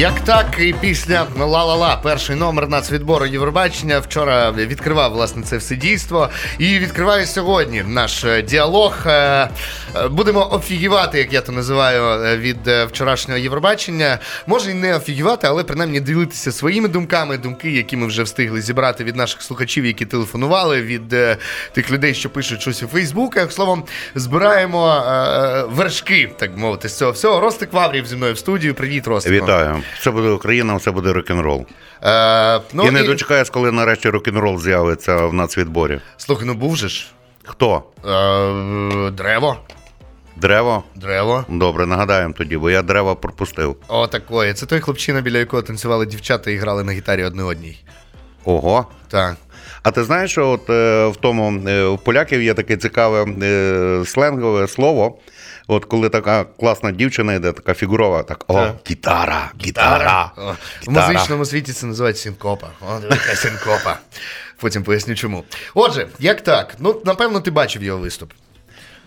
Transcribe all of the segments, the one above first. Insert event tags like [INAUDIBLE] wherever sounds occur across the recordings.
Як так, і пісня Ла-ла-ла, перший номер нацвідбору Євробачення. Вчора відкривав власне це все дійство. І відкриває сьогодні наш е, діалог. Е, е, будемо офігівати, як я то називаю, від вчорашнього Євробачення. Може і не офігівати, але принаймні ділитися своїми думками, думки, які ми вже встигли зібрати від наших слухачів, які телефонували, від тих людей, що пишуть щось у Фейсбуках. Словом, збираємо вершки, так мовити, з цього всього. Ростик Ваврів зі мною в студію. Привіт, Ростик. Вітаю. Все буде Україна, все буде рок-н-рол. Е, ну, І не і... дочекаюсь, коли нарешті рок-н-рол з'явиться в нацвідборі. Слухай, ну був же ж. Хто? Е, Древо. Древо? Древо. Добре, нагадаємо тоді, бо я дерево пропустив. О, такое. Це той хлопчина, біля якого танцювали дівчата і грали на гітарі одне одній. Ого. Так. А ти знаєш, що от е, в тому е, в поляків є таке цікаве е, сленгове слово. От коли така класна дівчина йде, така фігурова, так о, так. гітара, гітара. О, В музичному світі це називається синкопа. О, яка синкопа. Потім поясню чому. Отже, як так? Ну, напевно, ти бачив його виступ.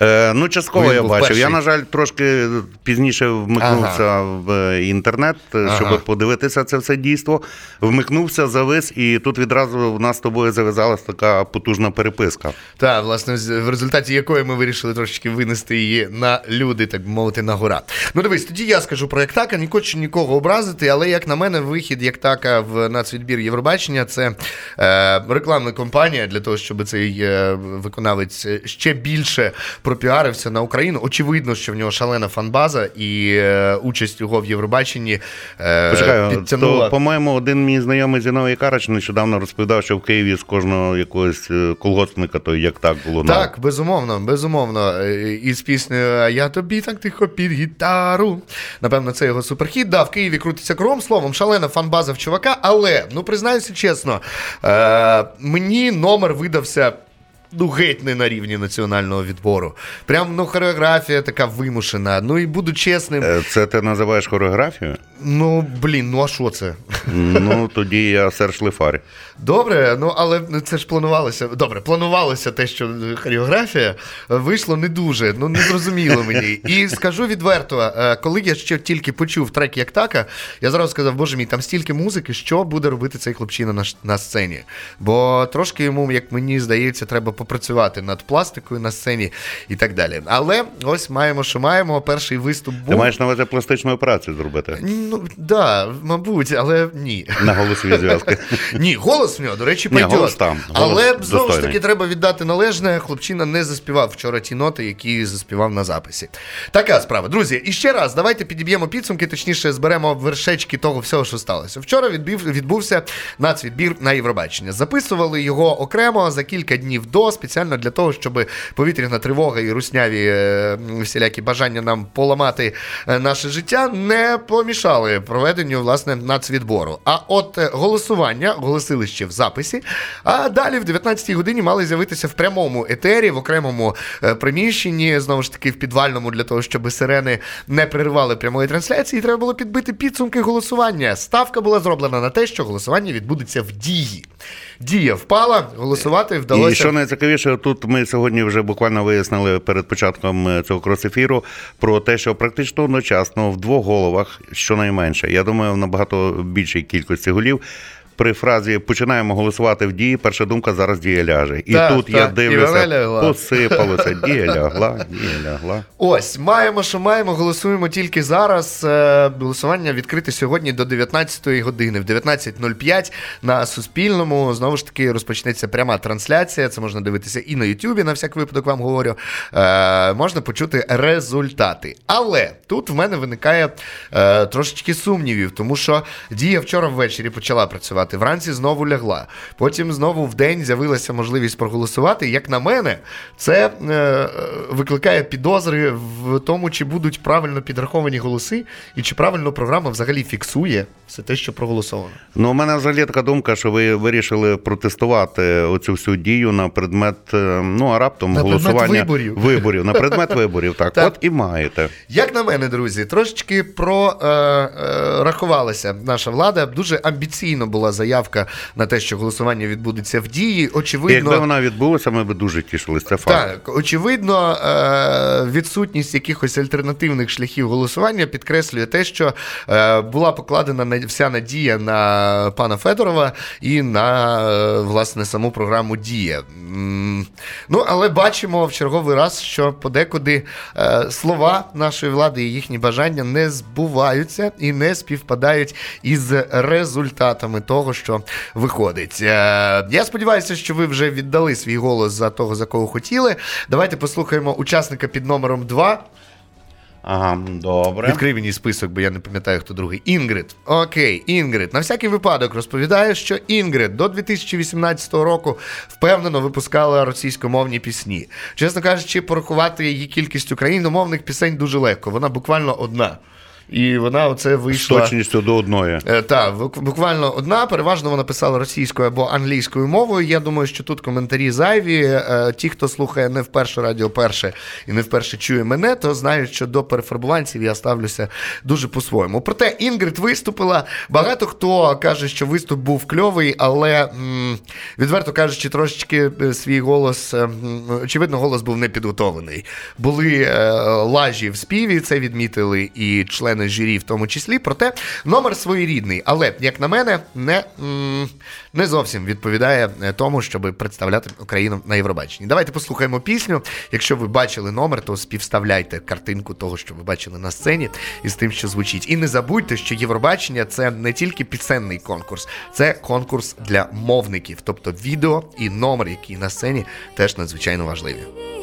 Е, Ну, частково Він я бачив. Перший. Я, на жаль, трошки пізніше вмикнувся ага. в інтернет, щоб ага. подивитися це все дійство. Вмикнувся, завис, і тут відразу в нас з тобою зав'язалась така потужна переписка. Так, власне, в результаті якої ми вирішили трошки винести її на люди, так би мовити, на гора. Ну, дивись, тоді я скажу про Яктака, не хочу нікого образити, але як на мене, вихід Яктака в нацвідбір Євробачення це е, рекламна кампанія для того, щоб цей е, виконавець ще більше пропіарився на Україну. Очевидно, що в нього шалена фанбаза і е, участь його в Євробаченні е, Почекаю, підтягнула. То, по-моєму, один мій знайомий Зіновий Карач нещодавно розповідав, що в Києві з кожного якогось е, колгоспника, то як так було Так, безумовно, безумовно. І з піснею Я тобі так тихо під гітару. Напевно, це його суперхіт. Да, в Києві крутиться кром. Словом, шалена фанбаза в чувака, але ну признаюся чесно, е, мені номер видався ну геть не на рівні національного відбору. Прям ну хореографія така вимушена. Ну і буду чесним. Е, це ти називаєш хореографію? Ну блін, ну а що це? Ну тоді я Серж Лифарі. Добре, ну але це ж планувалося. Добре, планувалося те, що хореографія вийшло не дуже, ну не зрозуміло мені. І скажу відверто, е, коли я ще тільки почув трек як така, я зразу сказав, боже мій, там стільки музики, що буде робити цей хлопчина на на сцені. Бо трошки йому, як мені здається, треба попрацювати над пластикою на сцені і так далі. Але ось маємо, що маємо. Перший виступ був. Ти маєш на увазі пластичну операцію зробити? Ну так, да, мабуть, але ні. На голосові зв'язки. Ні, голос в нього, до речі, пойдет. голос там. Голос але знову ж таки треба віддати належне. Хлопчина не заспівав вчора ті ноти, які заспівав на записі. Така справа. Друзі, і ще раз, давайте підіб'ємо підсумки, точніше, зберемо вершечки того всього, що сталося. Вчора відбив, відбувся нацвідбір на Євробачення. Записували його окремо за кілька днів до спеціально для того, щоб повітряна тривога і русняві е, всілякі бажання нам поламати е, наше життя не помішали проведенню власне нацвідбору. А от е, голосування оголосили ще в записі. А далі в 19-й годині мали з'явитися в прямому етері, в окремому приміщенні, знову ж таки, в підвальному для того, щоб сирени не переривали прямої трансляції. Треба було підбити підсумки голосування. Ставка була зроблена на те, що голосування відбудеться в дії. Дія впала, голосувати вдалося. І що найцікавіше, тут ми сьогодні вже буквально вияснили перед початком е, цього крос-ефіру про те, що практично одночасно в двох головах, щонайменше, я думаю, в набагато більшій кількості голів при фразі починаємо голосувати в дії, перша думка зараз дія ляже. І так, тут так, я дивлюся, посипалося, [LAUGHS] дія лягла, дія лягла. Ось, маємо, що маємо, голосуємо тільки зараз. Е, голосування відкрите сьогодні до 19-ї години. В 19.05 на Суспільному знову ж таки розпочнеться пряма трансляція. Це можна дивитися і на Ютубі, на всяк випадок вам говорю. Е, можна почути результати. Але тут в мене виникає е, трошечки сумнівів, тому що дія вчора ввечері почала працювати проголосувати. Вранці знову лягла. Потім знову в день з'явилася можливість проголосувати. Як на мене, це е, викликає підозри в тому, чи будуть правильно підраховані голоси, і чи правильно програма взагалі фіксує все те, що проголосовано. Ну, у мене взагалі така думка, що ви вирішили протестувати оцю всю дію на предмет, е, ну а раптом на голосування виборів. виборів. На предмет [LAUGHS] виборів, так. так. От і маєте. Як на мене, друзі, трошечки прорахувалася е, е, наша влада. Дуже амбіційно була заявка на те, що голосування відбудеться в дії. Очевидно, якби вона відбулася, ми б дуже тішилися. Це факт. Так, очевидно, е, відсутність якихось альтернативних шляхів голосування підкреслює те, що е, була покладена вся надія на пана Федорова і на власне саму програму Дія. Ну, але бачимо в черговий раз, що подекуди слова нашої влади і їхні бажання не збуваються і не співпадають із результатами того, що виходить. Е, я сподіваюся, що ви вже віддали свій голос за того, за кого хотіли. Давайте послухаємо учасника під номером 2. Ага, добре. Відкрий мені список, бо я не пам'ятаю, хто другий. Інгрид. Окей, Інгрид. На всякий випадок розповідає, що Інгрид до 2018 року впевнено випускала російськомовні пісні. Чесно кажучи, порахувати її кількість україномовних пісень дуже легко. Вона буквально одна. І вона оце вийшла. З точністю до одної. Е, так, буквально одна. Переважно вона писала російською або англійською мовою. Я думаю, що тут коментарі зайві. Е, ті, хто слухає не вперше радіо перше і не вперше чує мене, то знають, що до перефарбуванців я ставлюся дуже по-своєму. Проте Інгрид виступила. Багато хто каже, що виступ був кльовий, але відверто кажучи, трошечки е, свій голос, очевидно, голос був не підготовлений. Були лажі в співі, це відмітили і члени члени журі в тому числі. Проте номер своєрідний, але, як на мене, не не зовсім відповідає е, тому, щоб представляти Україну на Євробаченні. Давайте послухаємо пісню. Якщо ви бачили номер, то співставляйте картинку того, що ви бачили на сцені, із тим, що звучить. І не забудьте, що Євробачення це не тільки пісенний конкурс, це конкурс для мовників, тобто відео і номер, який на сцені, теж надзвичайно важливі.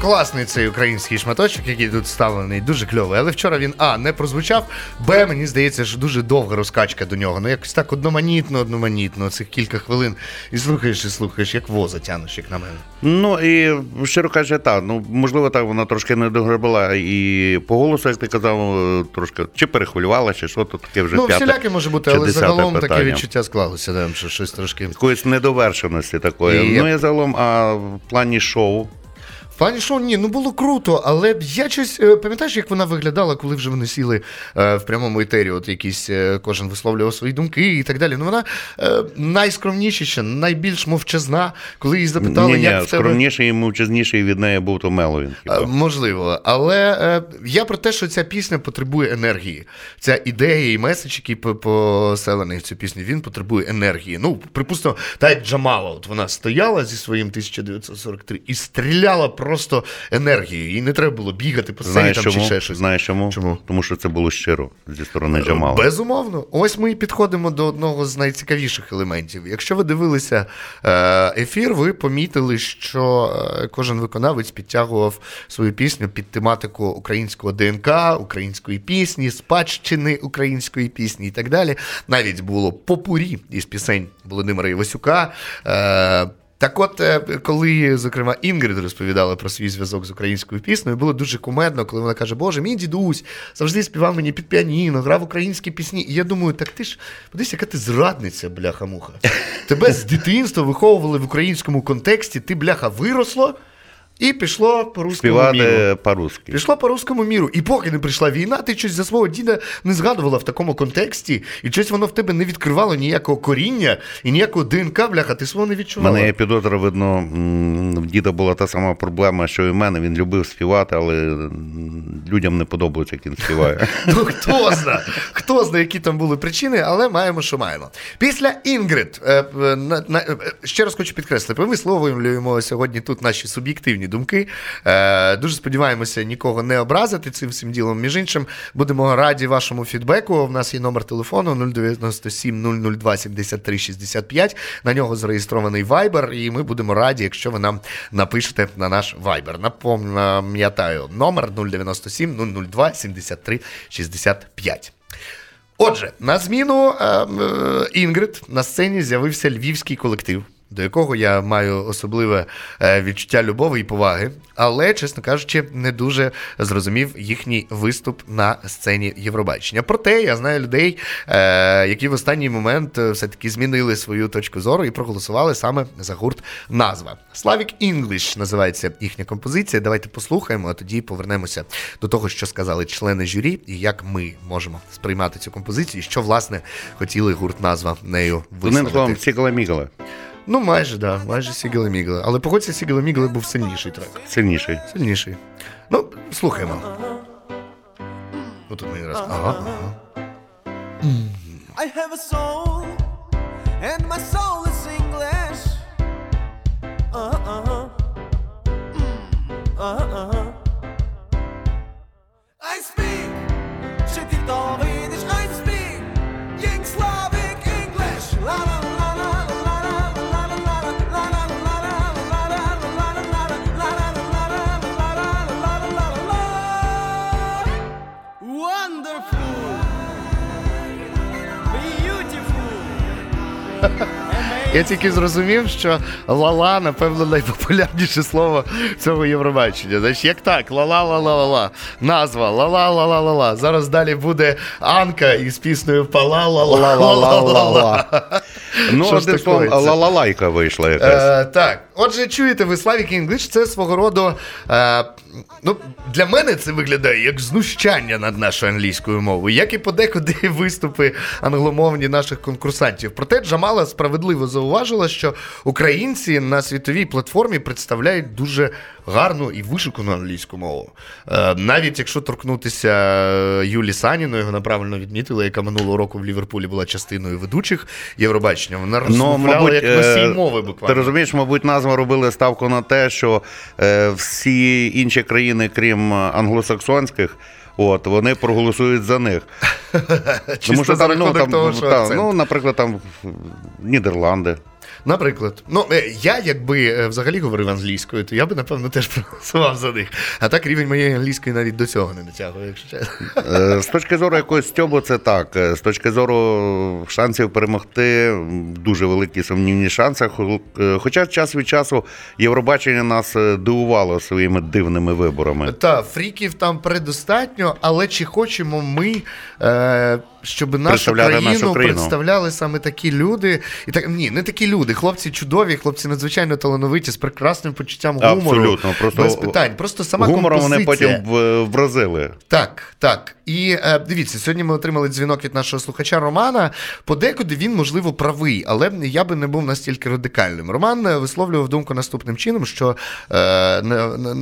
Класний цей український шматочок, який тут вставлений, дуже кльовий. Але вчора він А не прозвучав, Б, мені здається, що дуже довга розкачка до нього. Ну якось так одноманітно, одноманітно, цих кілька хвилин. І слухаєш, і слухаєш, як воза тянеш, як на мене. Ну і щиро кажучи, так, ну можливо, так вона трошки не догребала і по голосу, як ти казав, трошки чи перехвилювала, чи що то таке вже Ну, п'яте, всіляке може бути, але загалом питання. таке відчуття склалося, да, що щось трошки. Якоїсь недовершеності такої. І... Ну і загалом, а в плані шоу плані шоу, ні, ну було круто, але я щось е, пам'ятаєш, як вона виглядала, коли вже вони сіли е, в прямому етері, от якісь е, кожен висловлював свої думки і так далі. Ну вона е, найскромніша, найбільш мовчазна, коли її запитали, ні, як ні, в тебе... скромніший і мовчазніший від неї був то Меловін. Можливо, але е, я про те, що ця пісня потребує енергії. Ця ідея і меседж, який поселений в цю пісню, він потребує енергії. Ну, припустимо, та як Джамала, от вона стояла зі своїм 1943 і стріляла про просто енергією. Їй не треба було бігати по сцені там, чи ще щось. Знаєш чому? Чому? Тому що це було щиро зі сторони Джамала. Безумовно. Ось ми і підходимо до одного з найцікавіших елементів. Якщо ви дивилися е, ефір, ви помітили, що е, кожен виконавець підтягував свою пісню під тематику українського ДНК, української пісні, спадщини української пісні і так далі. Навіть було попурі із пісень Володимира Івасюка. Так от, е, коли, зокрема, Інгрид розповідала про свій зв'язок з українською піснею, було дуже кумедно, коли вона каже, Боже, мій дідусь завжди співав мені під піаніно, грав українські пісні. І я думаю, так ти ж подивись, яка ти зрадниця, бляха-муха. Тебе з дитинства виховували в українському контексті, ти, бляха, виросло. І пішло по русскому міру. по-русски. Пішло по русскому міру. І поки не прийшла війна, ти щось за свого діда не згадувала в такому контексті, і щось воно в тебе не відкривало ніякого коріння і ніякого ДНК, бляха, ти свого не відчувала. Мене є підозра, видно, в діда була та сама проблема, що і в мене. Він любив співати, але людям не подобається, як він співає. [LAUGHS] Ну хто знає, хто знає, які там були причини, але маємо, що маємо. Після Інгрид, е, е, ще раз хочу підкреслити, ми висловлюємо сьогодні тут наші суб'єктивні думки. Е, Дуже сподіваємося нікого не образити цим всім ділом. Між іншим, будемо раді вашому фідбеку. У нас є номер телефону 097 002 73 65. На нього зареєстрований Viber, і ми будемо раді, якщо ви нам напишете на наш Viber. Напам'ятаю, номер 097 002 73 65. Отже, на зміну е, е, Інгрид на сцені з'явився львівський колектив до якого я маю особливе е, відчуття любові і поваги, але, чесно кажучи, не дуже зрозумів їхній виступ на сцені Євробачення. Проте я знаю людей, е, які в останній момент е, все-таки змінили свою точку зору і проголосували саме за гурт назва. Slavic English називається їхня композиція. Давайте послухаємо, а тоді повернемося до того, що сказали члени журі, і як ми можемо сприймати цю композицію, і що власне хотіли гурт назва нею висловити. Словом, сігала-мігала. Ну, майже, да, майже Сігали Мігли. Але погодься, Сігали Мігли був сильніший трек. Сильніший. Сильніший. Ну, слухаємо. Ну, тут мені раз. Ага. ага. I have a soul, and my soul is English. Uh-huh, uh-huh. Uh-huh, uh-huh. I speak, чи ти Я тільки зрозумів, що лала, напевно, найпопулярніше слово цього Євробачення. Значить, як так, ла-ла-ла-ла-ла-ла. Назва ла-ла-ла-ла-ла-ла. Зараз далі буде Анка із піснею пала-ла-ла-ла-ла-ла-ла. Ну, одним словом, ла-ла-лайка вийшла якась. Е, Так, отже, чуєте, ви Славік Інглиш, це свого роду. Е, ну, Для мене це виглядає як знущання над нашою англійською мовою, як і подекуди [LAUGHS] виступи англомовні наших конкурсантів. Проте Джамала справедливо зауважила, що українці на світовій платформі представляють дуже гарну і вишукану англійську мову. Е, навіть якщо торкнутися Юлі Саніної, вона правильно відмітила, яка минулого року в Ліверпулі була частиною ведучих Євробачення. Вона ну, розмовляла як носій е, мови. Буквально ти розумієш, мабуть, назва робили ставку на те, що е, всі інші країни, крім англосаксонських. От вони проголосують за них. [LAUGHS] Тому що там, ну, там, того, що там, ну, наприклад, там Нідерланди. Наприклад, ну е, я якби е, взагалі говорив англійською, то я би напевно теж [LAUGHS] проголосував за них. А так рівень моєї англійської навіть до цього не дотягує, якщо чесно. Е, з точки зору якогось стьобу, це так. З точки зору шансів перемогти, дуже великі сумнівні шанси. Хоча час від часу Євробачення нас дивувало своїми дивними виборами. Так, фріків там предостатньо, але чи хочемо ми. Е- щоб нашу країну, нашу країну представляли саме такі люди. І так ні, не такі люди. Хлопці чудові, хлопці надзвичайно талановиті, з прекрасним почуттям гумору. Абсолютно, просто без питань. Просто сама гумором композиція. вони потім вразили. Так, так. І е, дивіться, сьогодні ми отримали дзвінок від нашого слухача Романа. Подекуди він, можливо, правий, але я би не був настільки радикальним. Роман е, висловлював думку наступним чином, що е,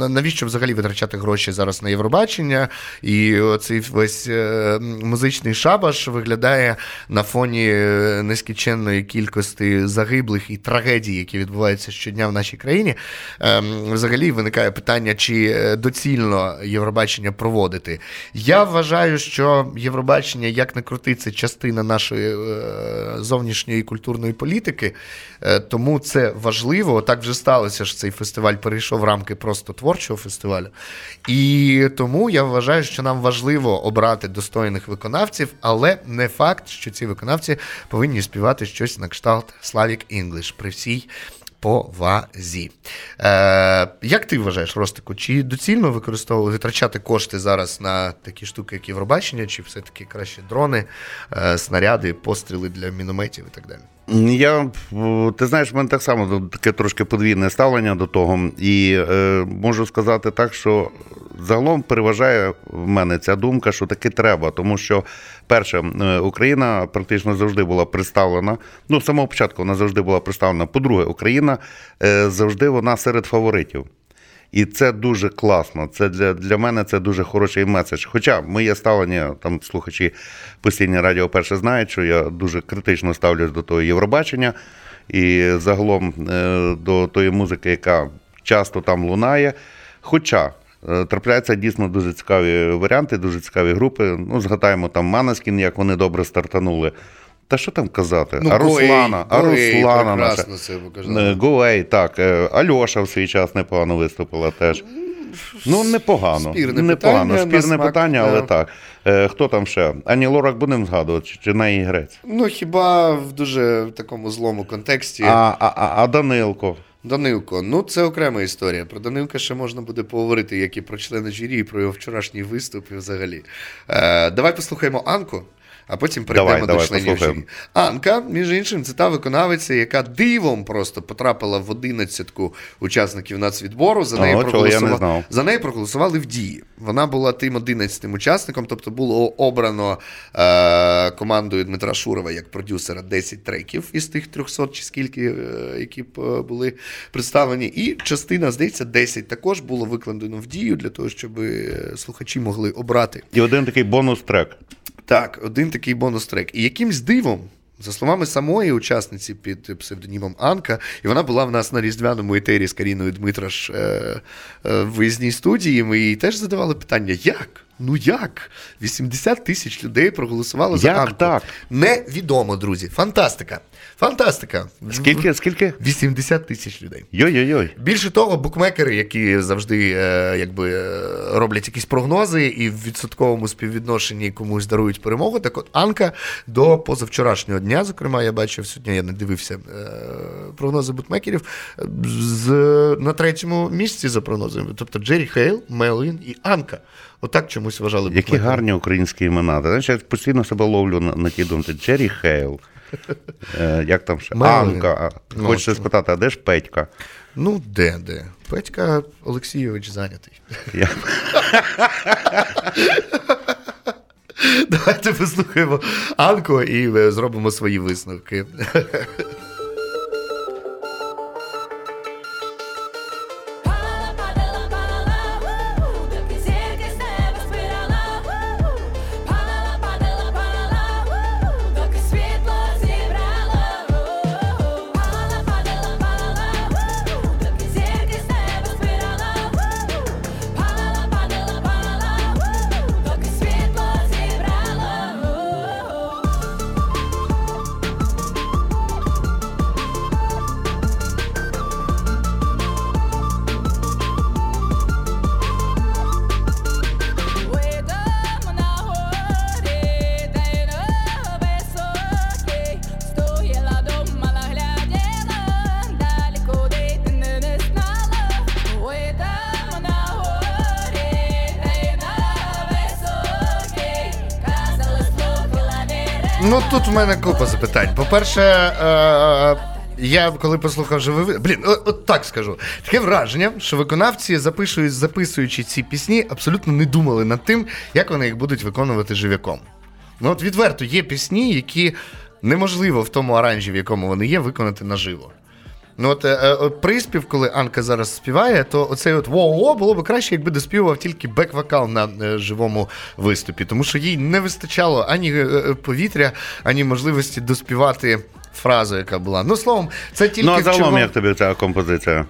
навіщо взагалі витрачати гроші зараз на Євробачення, і цей весь е, музичний шабаш виглядає на фоні е, нескінченної кількості загиблих і трагедій, які відбуваються щодня в нашій країні. Е, взагалі виникає питання, чи е, доцільно Євробачення проводити. Я вважаю, що Євробачення, як не крути, це частина нашої е, зовнішньої культурної політики, е, тому це важливо. Так вже сталося, що цей фестиваль перейшов в рамки просто творчого фестивалю. І тому я вважаю, що нам важливо обрати достойних виконавців, але не факт, що ці виконавці повинні співати щось на кшталт Slavic English при всій повазі. Е, Як ти вважаєш, Ростику, чи доцільно використовувати витрачати кошти зараз на такі штуки, як Євробачення, чи все-таки краще дрони, е, снаряди, постріли для мінометів і так далі? Я ти знаєш, в мене так само таке трошки подвійне ставлення до того, і е, можу сказати так, що загалом переважає в мене ця думка, що таки треба, тому що перше, е, Україна практично завжди була представлена. Ну, з самого початку вона завжди була представлена. По-друге, Україна е, завжди вона серед фаворитів. І це дуже класно. Це для для мене це дуже хороший меседж. Хоча моє ставлення, там слухачі постійні радіо перше знають, що я дуже критично ставлюсь до того Євробачення і загалом е, до тої музики, яка часто там лунає. Хоча е, трапляються дійсно дуже цікаві варіанти, дуже цікаві групи. Ну, згадаємо там Манаскін, як вони добре стартанули. Та що там казати? Ну, а Руслана, а Руслана наша. Е, Гоей, так. Е, Альоша в свій час непогано виступила теж. Ну, непогано. Спірне непогано. питання, Спірне смак, питання, але так. Е, хто там ще? Ані Лорак будемо згадувати, чи неї грець? Ну, хіба в дуже такому злому контексті. А, а, а Данилко. Данилко, ну це окрема історія. Про Данилка ще можна буде поговорити, як і про члена журі, і про його вчорашній виступ і взагалі. Е, Давай послухаємо Анку а потім перейдемо давай, до давай, членів журі. Анка, між іншим, це та виконавиця, яка дивом просто потрапила в одинадцятку учасників нацвідбору. За неї, проголосували, за неї проголосували в дії. Вона була тим одинадцятим учасником, тобто було обрано е, командою Дмитра Шурова як продюсера 10 треків із тих 300 чи скільки, е, які б е, були представлені. І частина, здається, 10 також було викладено в дію для того, щоб е, слухачі могли обрати. І один такий бонус-трек. Так, один такий бонус-трек. І якимсь дивом. За словами самої учасниці під псевдонімом Анка, і вона була в нас на різдвяному етері з Каріною Дмитраш е, е, в виїзній студії. Ми їй теж задавали питання: як? Ну як? 80 тисяч людей проголосували за Анку. так? Невідомо, друзі. Фантастика. Фантастика. Скільки? Скільки? 80 тисяч людей. Йой-йой-йой. Більше того, букмекери, які завжди е, якби, е, роблять якісь прогнози і в відсотковому співвідношенні комусь дарують перемогу. Так от Анка до позавчорашнього дня, зокрема, я бачив сьогодні, я не дивився е, прогнози букмекерів з, на третьому місці за прогнозами. Тобто Джері Хейл, Мелвін і Анка. Отак чомусь вважали. Які гарні українські імена. Знаєш, я постійно себе ловлю на, на ті думки. Джері Хейл. [LAUGHS] Е, Як там ще? Анка. Ну, Хочеться спитати, а де ж Петька? Ну, де, де? Петька Олексійович зайнятий. [LAUGHS] Давайте послухаємо Анку і е, зробимо свої висновки. [LAUGHS] купа запитань. По-перше, е, Я коли послухав живе, блін, от, так скажу. Таке враження, що виконавці, запишують, записуючи ці пісні, абсолютно не думали над тим, як вони їх будуть виконувати жив'яком. Ну от відверто є пісні, які неможливо в тому оранжі, в якому вони є, виконати наживо. Ну от, е, от приспів, коли Анка зараз співає, то оцей от во-во було б краще, якби доспівував тільки бек-вокал на е, живому виступі, тому що їй не вистачало ані е, е, повітря, ані можливості доспівати фразу, яка була. Ну, словом, це тільки Ну, а загалом, чому- як тобі ця композиція?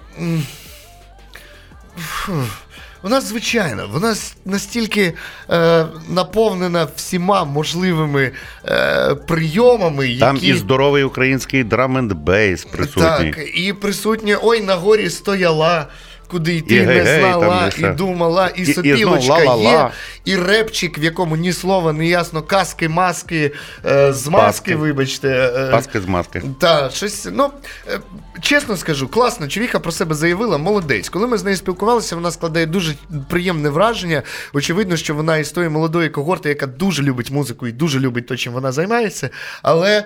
Вона звичайно, вона настільки е, наповнена всіма можливими е, прийомами, які. Там і здоровий український драм-н-бейс присутній. Так, і присутнє ой, на горі стояла. Куди йти І не гей-гей, знала, і і думала, і, І- і сопілочка ла-ла-ла. є, і репчик, в якому ні слова, не ясно, каски, маски, е, з маски, Паски. вибачте. е, Паски з маски. та, щось, ну, е, чесно скажу, класно, Човіха про себе заявила, молодець. Коли ми з нею спілкувалися, вона складає дуже приємне враження. Очевидно, що вона із тої молодої когорти, яка дуже любить музику і дуже любить те, чим вона займається. Але.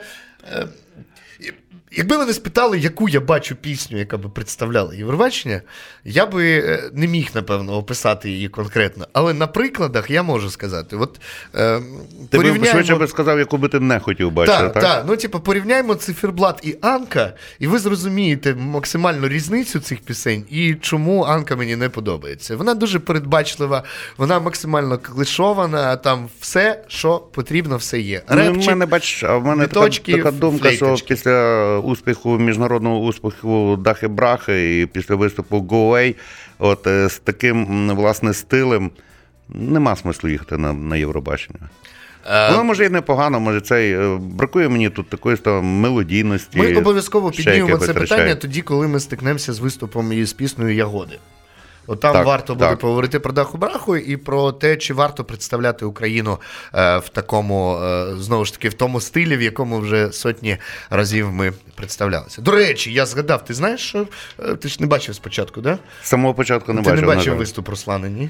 Якби мене спитали, яку я бачу пісню, яка би представляла Євробачення, я би е, не міг, напевно, описати її конкретно. Але на прикладах я можу сказати. От, е, Ти порівняємо- швидше би сказав, яку би ти не хотів бачити, так, так? так. Ну, типу, порівняємо циферблат і Анка, і ви зрозумієте максимальну різницю цих пісень і чому Анка мені не подобається. Вона дуже передбачлива, вона максимально клишована, там все, що потрібно, все є. Ну, в мене, бач, а в мене така, така думка, що після успіху, міжнародного успіху Дахи Брахи і після виступу Away, от е, з таким власне стилем нема смислу їхати на, на Євробачення. Е, Воно може і непогано, може цей. е, Бракує мені тут такої там мелодійності. Ми обов'язково піднімемо це це речей. питання тоді, коли ми стикнемося з виступом із піснею Ягоди. От там Так, варто буде так. поговорити про даху браху і про те, чи варто представляти Україну е, в такому, е, знову ж таки, в тому стилі, в якому вже сотні разів ми представлялися. До речі, я згадав, ти знаєш, що е, ти ж не бачив спочатку, да? З самого початку не ти бачив. не бачив виступ Руслана, ні?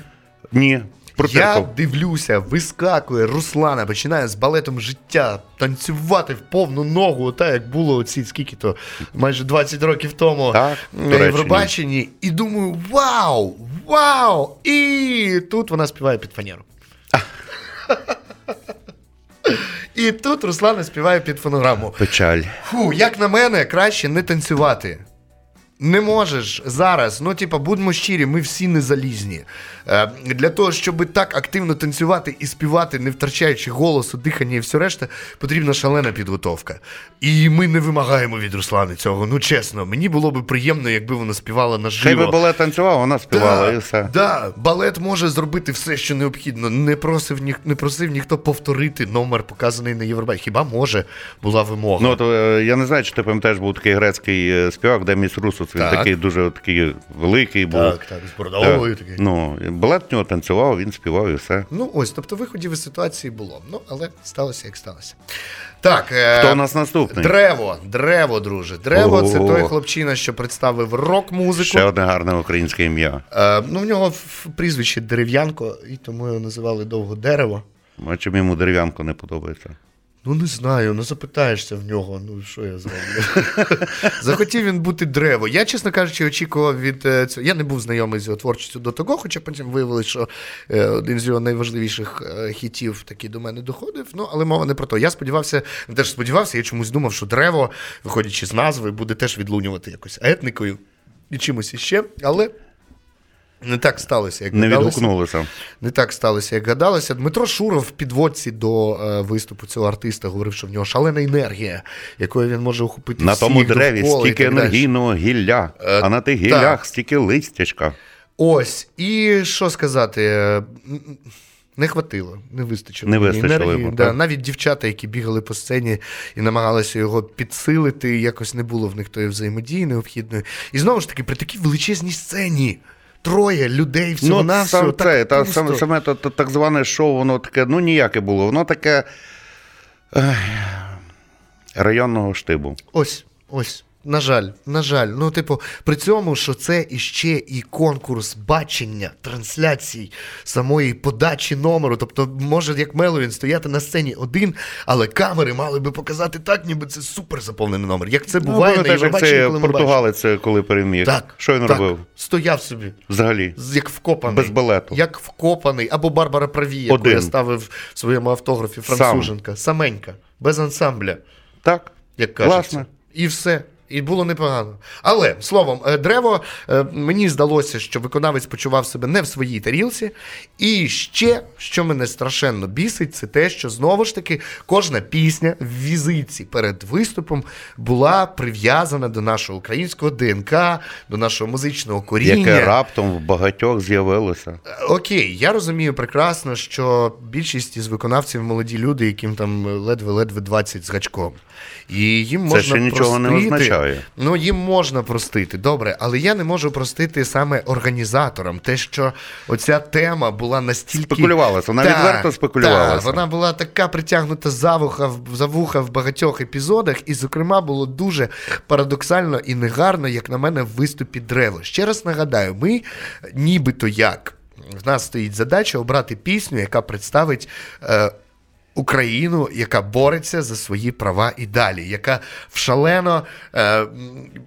Ні. Я дивлюся, вискакує Руслана, починає з балетом життя танцювати в повну ногу, так як було оці скільки то майже 20 років тому Так, на Євробаченні. І думаю, вау! Вау! І тут вона співає під фанеру. І тут Руслана співає під фонограму. Печаль. Фу, як на мене, краще не танцювати. Не можеш зараз. Ну, типа, будьмо щирі, ми всі не залізні. Е, для того, щоб так активно танцювати і співати, не втрачаючи голосу, дихання і все решта, потрібна шалена підготовка. І ми не вимагаємо від Руслани цього. Ну чесно, мені було би приємно, якби вона співала Хай наживо. би балет танцював, вона співала і все. Да, балет може зробити все, що необхідно. Не просив, ніх, не просив ніхто повторити номер, показаний на Євробаченні. Хіба може була вимога? Ну, от, е, я не знаю, чи ти пам'ятаєш, був такий грецький е, співак, Деміс Русус. Він Так. такий дуже такий великий був. так, так, з бородовою такий. Ну, балет в нього танцював, він співав і все. Ну, ось, тобто виходів із ситуації було. Ну, але сталося, як сталося. Так, е, Хто у нас наступний? Древо, древо, друже. Древо це О. той хлопчина, що представив рок-музику. Ще одне гарне українське ім'я. Е, ну, в нього прізвище дерев'янко, і тому його називали довго дерево. А чим йому дерев'янко не подобається? Ну, не знаю, ну запитаєшся в нього, ну що я зроблю. [LAUGHS] Захотів він бути древо. Я, чесно кажучи, очікував від е, цього. Я не був знайомий з його творчістю до того, хоча потім виявилось, що е, один з його найважливіших е, хітів таки до мене доходив. Ну, але мова не про то. Я сподівався, теж сподівався, я чомусь думав, що древо, виходячи з назви, буде теж відлунювати якось етникою і чимось іще, але. Не так сталося, як Не гадалося. відгукнулося. Не так сталося, як гадалося. Дмитро Шуров в підводці до е, виступу цього артиста говорив, що в нього шалена енергія, якою він може охопити На всіх тому дереві довкола стільки так далі. енергійного гілля, Е, а на тих так. гіллях стільки листячка. Ось, і що сказати, не хватило, не вистачило. Не вистачило енергії. йому, да, навіть дівчата, які бігали по сцені і намагалися його підсилити, якось не було в них тої взаємодії необхідної. І знову ж таки, при такій величезній сцені. Троє людей всього Ну, на все. всього. це, Так та, саме, саме то, то, так зване шоу, воно таке, ну ніяке було. Воно таке ех, районного штибу. Ось, ось. На жаль, на жаль, ну, типу, при цьому, що це іще і конкурс бачення трансляцій самої подачі номеру. Тобто, може, як Меловін стояти на сцені один, але камери мали би показати так, ніби це супер заповнений номер. Як це Ну, буває на пам'ятаєш, це коли португалець, коли переміг. Так, Що він так, робив? Стояв собі. Взагалі. Як вкопаний. Без балету. Як вкопаний. Або Барбара Праві, яку я ставив в своєму автографі француженка. Саменька. Без ансамбля. Так. як кажеться. Власне. І все. І було непогано. Але словом, е, древо е, мені здалося, що виконавець почував себе не в своїй тарілці. І ще, що мене страшенно бісить, це те, що знову ж таки кожна пісня в візиці перед виступом була прив'язана до нашого українського ДНК, до нашого музичного коріння. Яке раптом в багатьох з'явилося. Окей, я розумію прекрасно, що більшість із виконавців молоді люди, яким там ледве-ледве 20 з гачком. І їм можна ще нічого не простити. Означає. Ну, їм можна простити, добре, але я не можу простити саме організаторам. Те, що оця тема була настільки. Спекулювалася, вона Так, відверто спекулювалася. так, вона була така притягнута за вуха, за вуха в багатьох епізодах, і, зокрема, було дуже парадоксально і негарно, як на мене, в виступі древо. Ще раз нагадаю, ми нібито як. В нас стоїть задача обрати пісню, яка представить. Е, Україну, яка бореться за свої права і далі, яка в шалено е,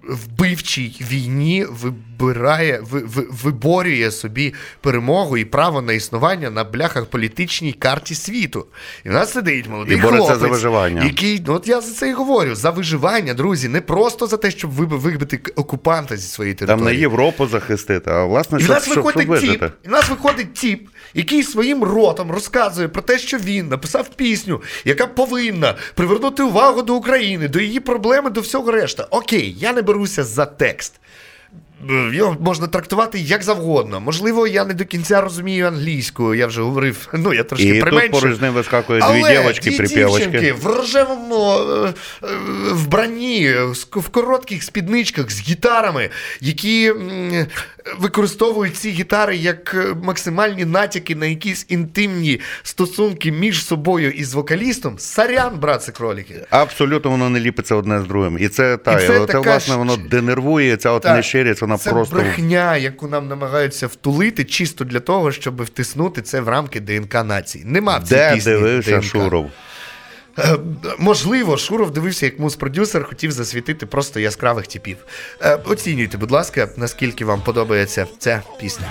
вбивчій війні ви, ви, виборює собі перемогу і право на існування на бляхах політичній карті світу. І в нас сидить молодий І бореться хлопець, за виживання. який, ну от я за це і говорю, за виживання, друзі, не просто за те, щоб виби- вибити окупанта зі своєї Там території. не Європу захистити, а власне, І в нас виходить тіп, і в нас виходить тіп, який своїм ротом розказує про те, що він написав пісню, яка повинна привернути увагу до України, до її проблеми, до всього решта. Окей, я не беруся за текст. Е, Його можна трактувати як завгодно. Можливо, я не до кінця розумію англійську, я вже говорив. [LAUGHS] Ну, я трошки І тут поруч з ним вискакує дві Але дівочки, дві дівчинки в рожевому е, е, вбранні, в коротких спідничках з гітарами, які використовують ці гітари як максимальні натяки на якісь інтимні стосунки між собою і з вокалістом. Сарян, братці кроліки. Абсолютно воно не ліпиться одне з другим. І це та, І це це, така власне воно денервує, ця от нещирість, вона це просто. брехня, яку нам намагаються втулити, чисто для того, щоб втиснути це в рамки ДНК нації. Нема в цій Де пісні дивився ДНК. Шуров? Е, Можливо, Шуров дивився, як муз-продюсер хотів засвітити просто яскравих типів. Е, Оцінюйте, будь ласка, наскільки вам подобається ця пісня.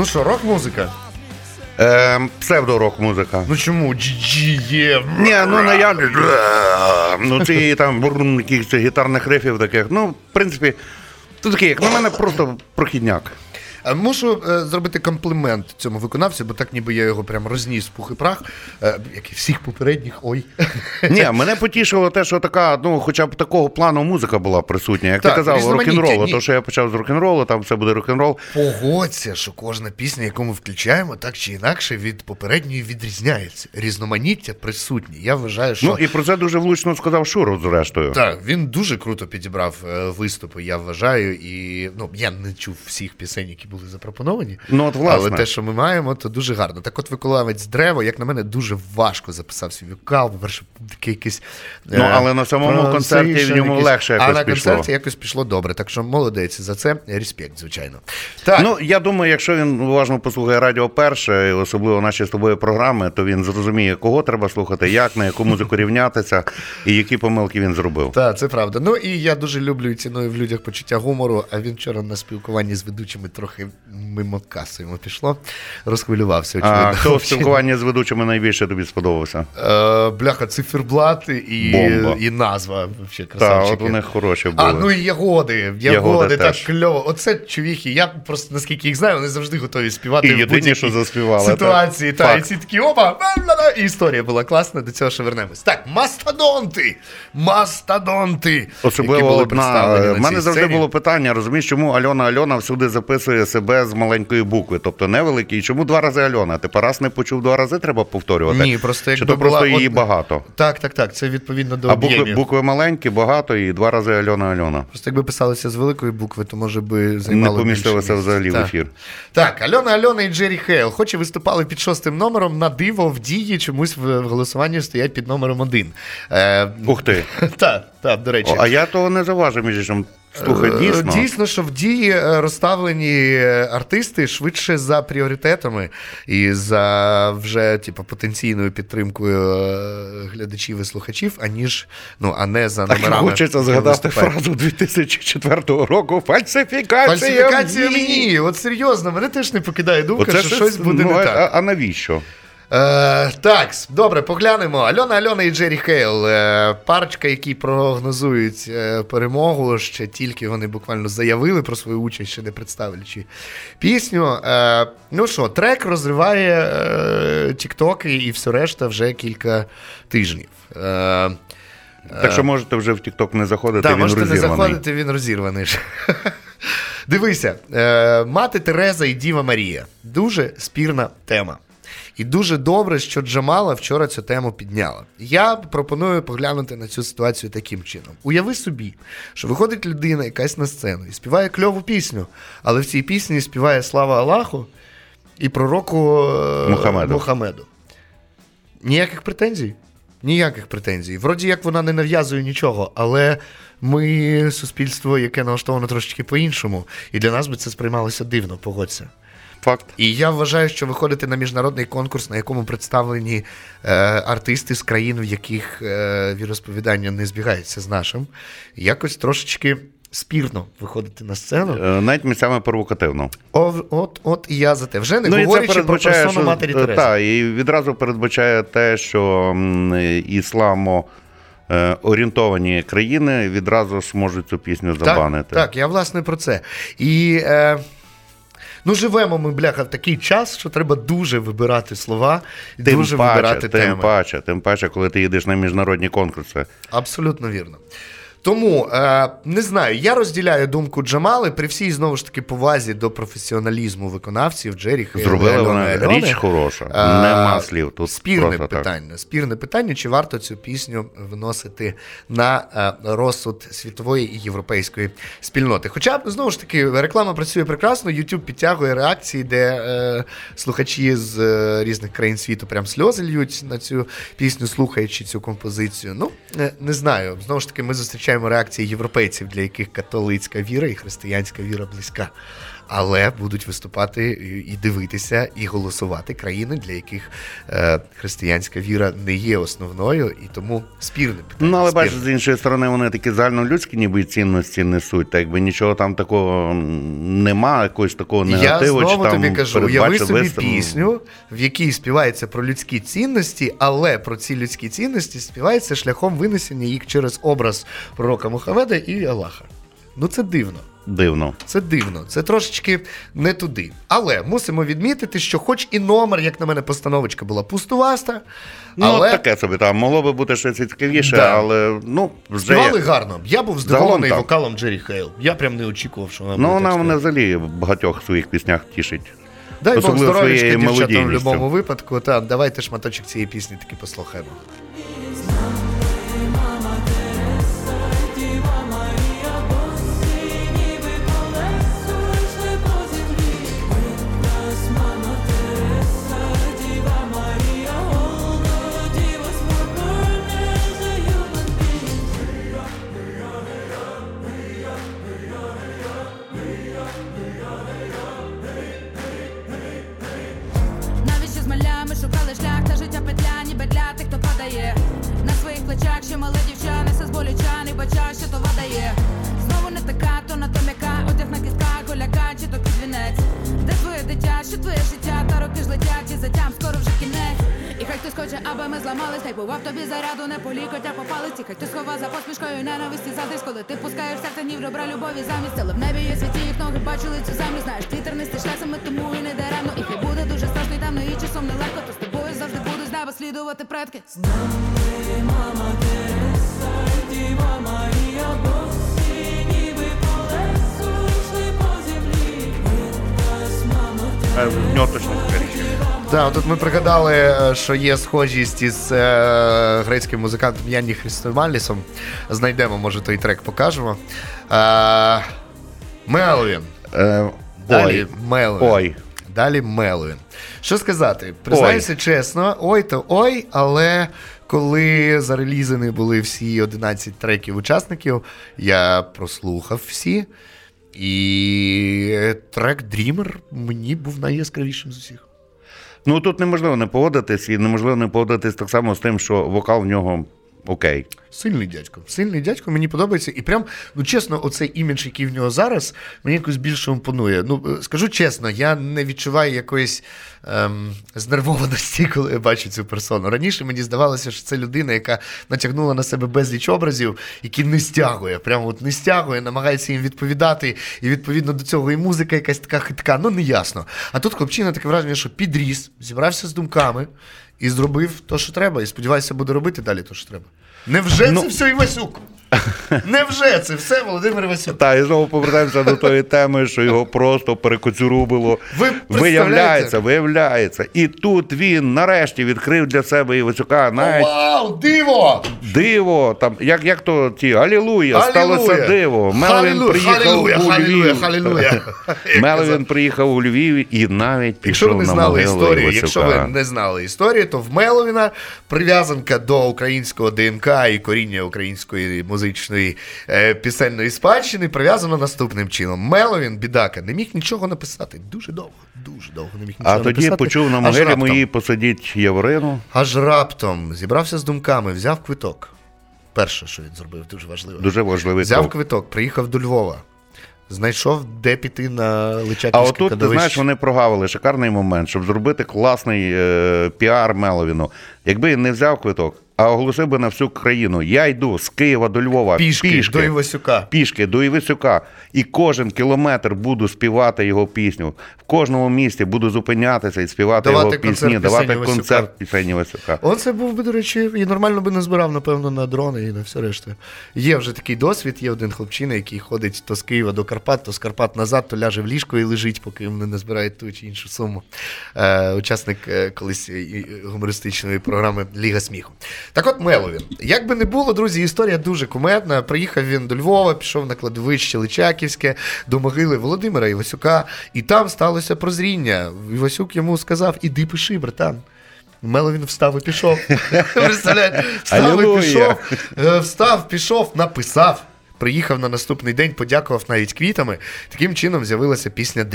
Ну що, рок-музика? Е, псевдорок-музика. Ну чому? Є. Ні, ну наявні. як. Ну, ці там якихось гітарних рифів таких. Ну, в принципі, це такий, як на мене, просто прохідняк. Е, Мушу е, зробити комплімент цьому виконавцю, бо так ніби я його прям розніс в пух і прах, е, як і всіх попередніх. Ой. Ні, мене потішило те, що така, ну, хоча б такого плану музика була присутня. Як Так, ти казав, рок-н-ролу, то що я почав з рок-н-ролу, там все буде рок-н-рол. Погодься, що кожна пісня, яку ми включаємо, так чи інакше від попередньої відрізняється. Різноманіття присутні. Я вважаю, що Ну і про це дуже влучно сказав Шуров, зрештою. Так, він дуже круто підібрав виступи, я вважаю. І ну я не чув всіх пісень, які були запропоновані. Ну, от, власне. Але те, що ми маємо, то дуже гарно. Так, от виконавець древо, як на мене, дуже важко записав свій вокал. По-перше, такий якийсь. е, Ну, але на самому концерті в ньому якийсь. легше А якось на пішло. концерті якось пішло добре. Так що молодець за це. Респект, звичайно. Так. Ну, я думаю, якщо він уважно послухає радіо перше, і особливо наші з тобою програми, то він зрозуміє, кого треба слухати, як, на яку музику рівнятися і які помилки він зробив. Так, це правда. Ну і я дуже люблю і ціную в людях почуття гумору. А він вчора на спілкуванні з ведучими трохи мимо каси йому пішло. Розхвилювався. А хто в спілкуванні з ведучими найбільше тобі сподобався? Е, бляха, циферблат і, Бомба. і назва. Вообще, Так, красавчики. от у них хороші були. А, ну і ягоди. Ягоди, Ягоди так теж. кльово. Оце чувіхи. Я просто наскільки їх знаю, вони завжди готові співати І в будь-якій що заспівали, ситуації. так. Та, і ці такі опа, і історія була класна. До цього ще вернемось. Так, мастодонти. Мастодонти. які Особливо були одна. представлені на В мене цій завжди сцені. було питання, розумієш, чому Альона Альона всюди записує себе з маленької букви, тобто невеликий. І Чому два рази Альона? Ти раз не почув, два рази треба повторювати? Ні, просто Чи якби то просто була її од- багато? Так, так, так. Це відповідно до А букви, об'ємів. букви маленькі, багато, і два рази Альона Альона. Просто якби писалося з великої букви, то може би займало Не помістилося більше взагалі в місця. ефір. Так, Альона Альона і Джері Хейл, хоч і виступали під шостим номером, на диво в дії чомусь в в голосуванні стоять під номером один. Е, Ух ти. [LAUGHS] Так, так, до речі. О, а я того не заважив, між іншим. Слухай, Е, дійсно. Дійсно, що в дії е, розставлені артисти швидше за пріоритетами і за вже типу, потенційною підтримкою е, глядачів і слухачів, аніж ну, а не за Так хочеться згадати фразу 2004 року. Фальсифікація. Фальсифікація в ній». мені. От серйозно, мене теж не покидає думка, Оце що щось- буде ну, не а, так. а навіщо? Е, так, добре, поглянемо. Альона Альона і Джері Хейл. Е, парочка, які прогнозують е, перемогу. Ще тільки вони буквально заявили про свою участь, ще не представлячи пісню. Е, ну що, трек розриває е, тіктоки і все решта вже кілька тижнів. Е, Так що можете вже в TikTok не заходити, так, можете не заходити, він розірваний. ж. [LAUGHS] Дивися, е, мати Тереза і Діва Марія. Дуже спірна тема. І дуже добре, що Джамала вчора цю тему підняла. Я пропоную поглянути на цю ситуацію таким чином. Уяви собі, що виходить людина якась на сцену і співає кльову пісню, але в цій пісні співає слава Аллаху і пророку е, Мухаммеду. Мухаммеду. Ніяких претензій? Ніяких претензій. Вроді як вона не нав'язує нічого, але ми суспільство, яке налаштовано трошечки по-іншому, і для нас би це сприймалося дивно, погодься. Факт. І я вважаю, що виходити на міжнародний конкурс, на якому представлені е, артисти з країн, в яких е, віросповідання не збігається з нашим, якось трошечки спірно виходити на сцену. Е, Навіть місцями провокативно. О, от, от і я за те. Вже не Ну, говорячи про персону що, матері Терези. та, і відразу передбачає те, що ісламо е, орієнтовані країни відразу ж можуть цю пісню забанити. Так, так, я власне про це. І е, ну, живемо ми, бляха, в такий час, що треба дуже вибирати слова і Тим дуже паче, вибирати тим теми. паче, тим паче, коли ти їдеш на міжнародні конкурси. Абсолютно вірно. Тому е, не знаю, я розділяю думку Джамали при всій знову ж таки повазі до професіоналізму виконавців Джері Хейл, Альони вона Альони. річ хороша. А, Нема слів. Тут спірне просто так. питання. Спірне питання, чи варто цю пісню виносити на е, розсуд світової і європейської спільноти. Хоча знову ж таки реклама працює прекрасно. YouTube підтягує реакції, де е, слухачі з е, різних країн світу прям сльози льють на цю пісню, слухаючи цю композицію. Ну е, не знаю. Знову ж таки, ми зустрічаємо реакції європейців, для яких католицька віра і християнська віра близька. Але будуть виступати і дивитися, і голосувати країни, для яких е, християнська віра не є основною, і тому спірне питання. Ну, але бачиш, з іншої сторони, вони такі загальнолюдські ніби цінності несуть, так якби нічого там такого нема, якогось такого Я негативу. знову чи там тобі кажу, уяви собі виступ. пісню, в якій співається про людські цінності, але про ці людські цінності співається шляхом винесення їх через образ пророка Мухаммеда і Аллаха. Ну це дивно. Дивно. Це дивно, це трошечки не туди. Але мусимо відмітити, що, хоч і номер, як на мене, постановочка була пустуваста, Ну, але таке собі там. Могло би бути щось цікавіше, Да. але ну, вже. співали гарно. Я був здивований вокалом Джері Хейл. Я прям не очікував, що вона Ну, буде вона мене взагалі в багатьох своїх піснях тішить. Дай Бог здоров'ячка дівчатам в будь-якому випадку. Та, давайте шматочок цієї пісні таки послухаємо. Пригадали, е, що є схожість із е, грецьким музикантом Янні Христомалісом. Знайдемо, може, той трек покажемо. Е, Мелвін. Е, Далі Мелвін. ой. Далі Мелвін. Що сказати? Признаюся чесно, ой то ой, але коли зарелізані були всі 11 треків учасників, я прослухав всі. І трек Dreamer мені був найяскравішим з усіх. Ну тут неможливо не погодитись, і неможливо не погодитись так само з тим, що вокал в нього окей. Сильний дядько. Сильний дядько, мені подобається. І прям, ну чесно, оцей імідж, який в нього зараз, мені якось більше імпонує. Ну, е, скажу чесно, я не відчуваю якоїсь ем, знервованості, коли я бачу цю персону. Раніше мені здавалося, що це людина, яка натягнула на себе безліч образів, які не стягує. Прямо от не стягує, намагається їм відповідати. І відповідно до цього і музика якась така хитка, ну неясно. А тут хлопчина таке враження, що підріс, зібрався з думками. І зробив те, що треба, і сподіваюся, буде робити далі те, що треба. Невже Ну- це все Івасюк? Невже це все Володимир Івасюк? Та і знову повертаємося до тої теми, що його просто перекоцюрубило. Ви? Виявляється, виявляється. І тут він нарешті відкрив для себе Івасюка навіть Вау, диво! диво. Там, як, як то ті Алілуя, сталося диво. Мелвін приїхав у Львів. [LAUGHS] Мелвін приїхав у Львів і навіть Якщо ви не на знали могилу історію, Івасюка. якщо ви не знали історію, то в Меловіна прив'язанка до українського ДНК і коріння української музичної е, пісенної спадщини прив'язана наступним чином. Меловін, бідака, не міг нічого написати. Дуже довго, дуже довго не міг нічого написати. А написати. тоді почув на могилі моїй посадіть Яворину. Аж раптом зібрався з думками, взяв квиток. Перше, що він зробив, дуже важливо. Дуже важливий Взяв крок. квиток, приїхав до Львова. Знайшов, де піти на Личаківське А отут, ти знаєш, вони прогавили шикарний момент, щоб зробити класний е, піар Меловіну. Якби він не взяв квиток, а оголосив би на всю країну: я йду з Києва до Львова пішки, до Івасюка. пішки до Івасюка, і кожен кілометр буду співати його пісню. В кожному місті буду зупинятися і співати Давати його пісні, давати концерт пісень Івасюка. Оце був би, до речі, і нормально би не збирав, напевно, на дрони і на все решта. Є вже такий досвід, є один хлопчина, який ходить то з Києва до Карпат, то з Карпат назад, то ляже в ліжко і лежить, поки вони не збирають ту чи іншу суму. Е, учасник е, колись і- і гумористичної програми Ліга сміху. Так от Меловін. Як би не було, друзі, історія дуже кумедна. Приїхав він до Львова, пішов на кладовище Личаківське, до могили Володимира Івасюка, і там сталося прозріння. Івасюк йому сказав: іди пиши, братан. Меловін встав і пішов. [LAUGHS] Представляєте? Встав і пішов, е, встав, пішов, написав. Приїхав на наступний день, подякував навіть квітами. Таким чином з'явилася пісня.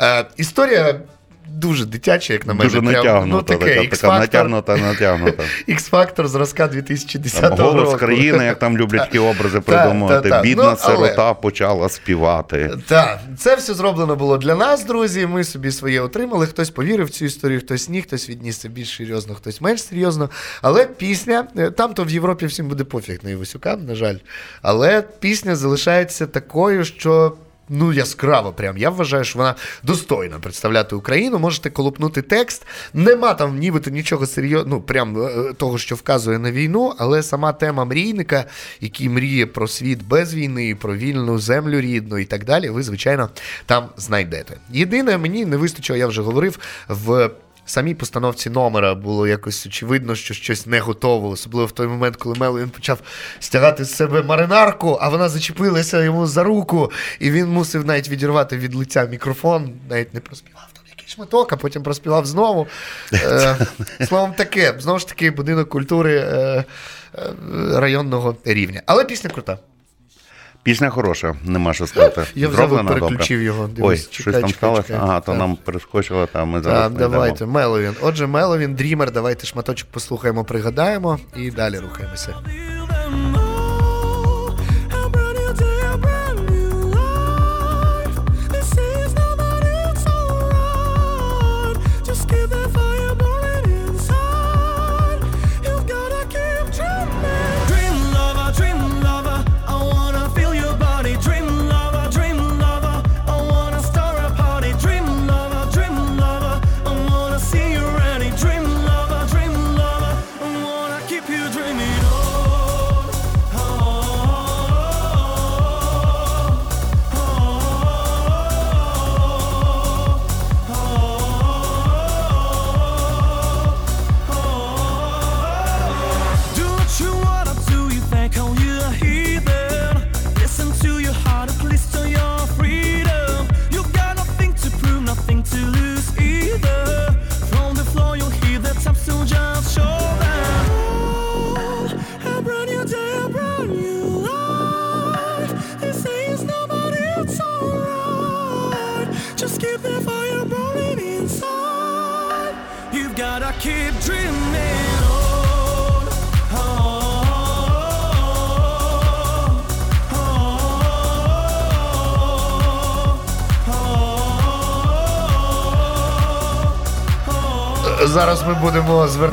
Е, історія дуже дитяче, як на мене. Дуже натягнута, ну, така, така натягнута, натягнута. [LAUGHS] X-Factor зразка 2010 Голос року. країни, як там люблять такі образи придумувати. Бідна Ну, сирота почала співати. Так, це все зроблено було для нас, друзі. Ми собі своє отримали. Хтось повірив в цю історію, хтось ні, хтось відніс це більш серйозно, хтось менш серйозно. Але пісня, е, там то в Європі всім буде пофіг на Івасюка, на жаль. Але пісня залишається такою, що. Ну, яскраво, прям. Я вважаю, що вона достойна представляти Україну. Можете колопнути текст. Нема там нібито нічого серйозного, ну прям е, того, що вказує на війну, але сама тема мрійника, який мріє про світ без війни, про вільну землю рідну і так далі, ви, звичайно, там знайдете. Єдине, мені не вистачило, я вже говорив, в. Самій постановці номера було якось очевидно, що щось не готово, особливо в той момент, коли Мелвін почав стягати з себе маринарку, а вона зачепилася йому за руку, і він мусив навіть відірвати від лиця мікрофон, навіть не проспівав там якийсь шматок, а потім проспівав знову. [LAUGHS] Е, словом, таке, знову ж таки, будинок культури е, е, районного рівня. Але пісня крута. Пісня хороша, нема що сказати. [LAUGHS] Я взагалі переключив добре. його. Дивись, Ой, чекай, щось там сталося. Ага, то Так. нам перескочило, там ми зараз. Так, давайте, Меловін. Отже, Меловін, Дрімер, давайте шматочок послухаємо, пригадаємо і далі рухаємося.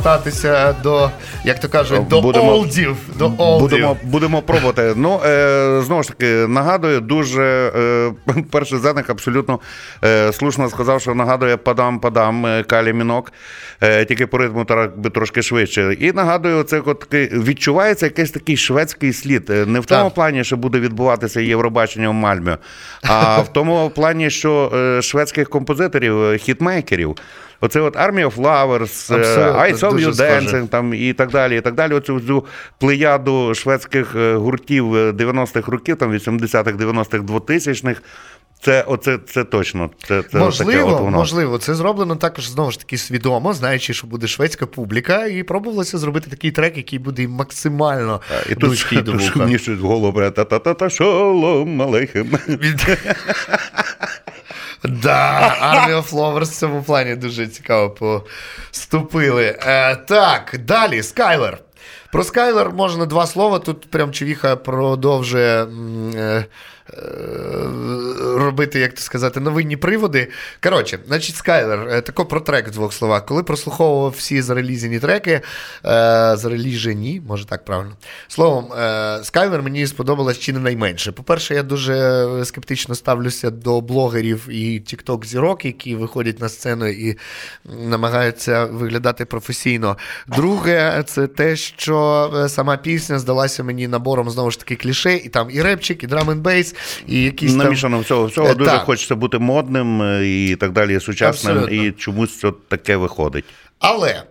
Будемо звертатися до, як то кажуть, до Будемо- олдів. До олдів. Будемо, будемо пробувати. Ну, е, знову ж таки, нагадую, дуже е, [LAUGHS] перший зеник абсолютно е, слушно сказав, що нагадує падам-падам е, Калі Мінок, е, тільки по ритму би трошки швидше. І нагадую, це от таки відчувається якийсь такий шведський слід. Е, Не в тому Так. плані, що буде відбуватися Євробачення в Мальмі, а в тому плані, що е, шведських композиторів, е, хітмейкерів. Оце от Army of Lovers, е, I Saw You схоже. Там і так далі. І так далі. Оцю цю плеяду шведських е, гуртів е, 90-х років, там 80-х, 90-х, 2000-х. Це оце це точно. Це, це таке можливо, от воно. можливо, це зроблено також знову ж таки свідомо, знаючи, що буде шведська публіка, і пробувалося зробити такий трек, який буде максимально І тут, близький до [LAUGHS] вуха. мені щось в голову та-та-та-та шолом алейхем. [LAUGHS] Да, Army of Lovers в цьому плані дуже цікаво поступили. Е, так, далі, Скайлер. Про Скайлер можна два слова. Тут прям Човіха продовжує е, робити, як то сказати, новинні приводи. Коротше, значить, Скайлер, е, тако про трек в двох словах. Коли прослуховував всі зарелізені треки, е, зареліжені, може так правильно. Словом, е, Скайлер мені сподобалось чи не найменше. По-перше, я дуже скептично ставлюся до блогерів і тікток зірок, які виходять на сцену і намагаються виглядати професійно. Друге, це те, що е, сама пісня здалася мені набором знову ж таки кліше, і там і репчик, і драм-н-бейс, і якісь там... Всього, всього Е, дуже так. хочеться бути модним е, і так далі, сучасним, Абсолютно. і чомусь це таке виходить. Але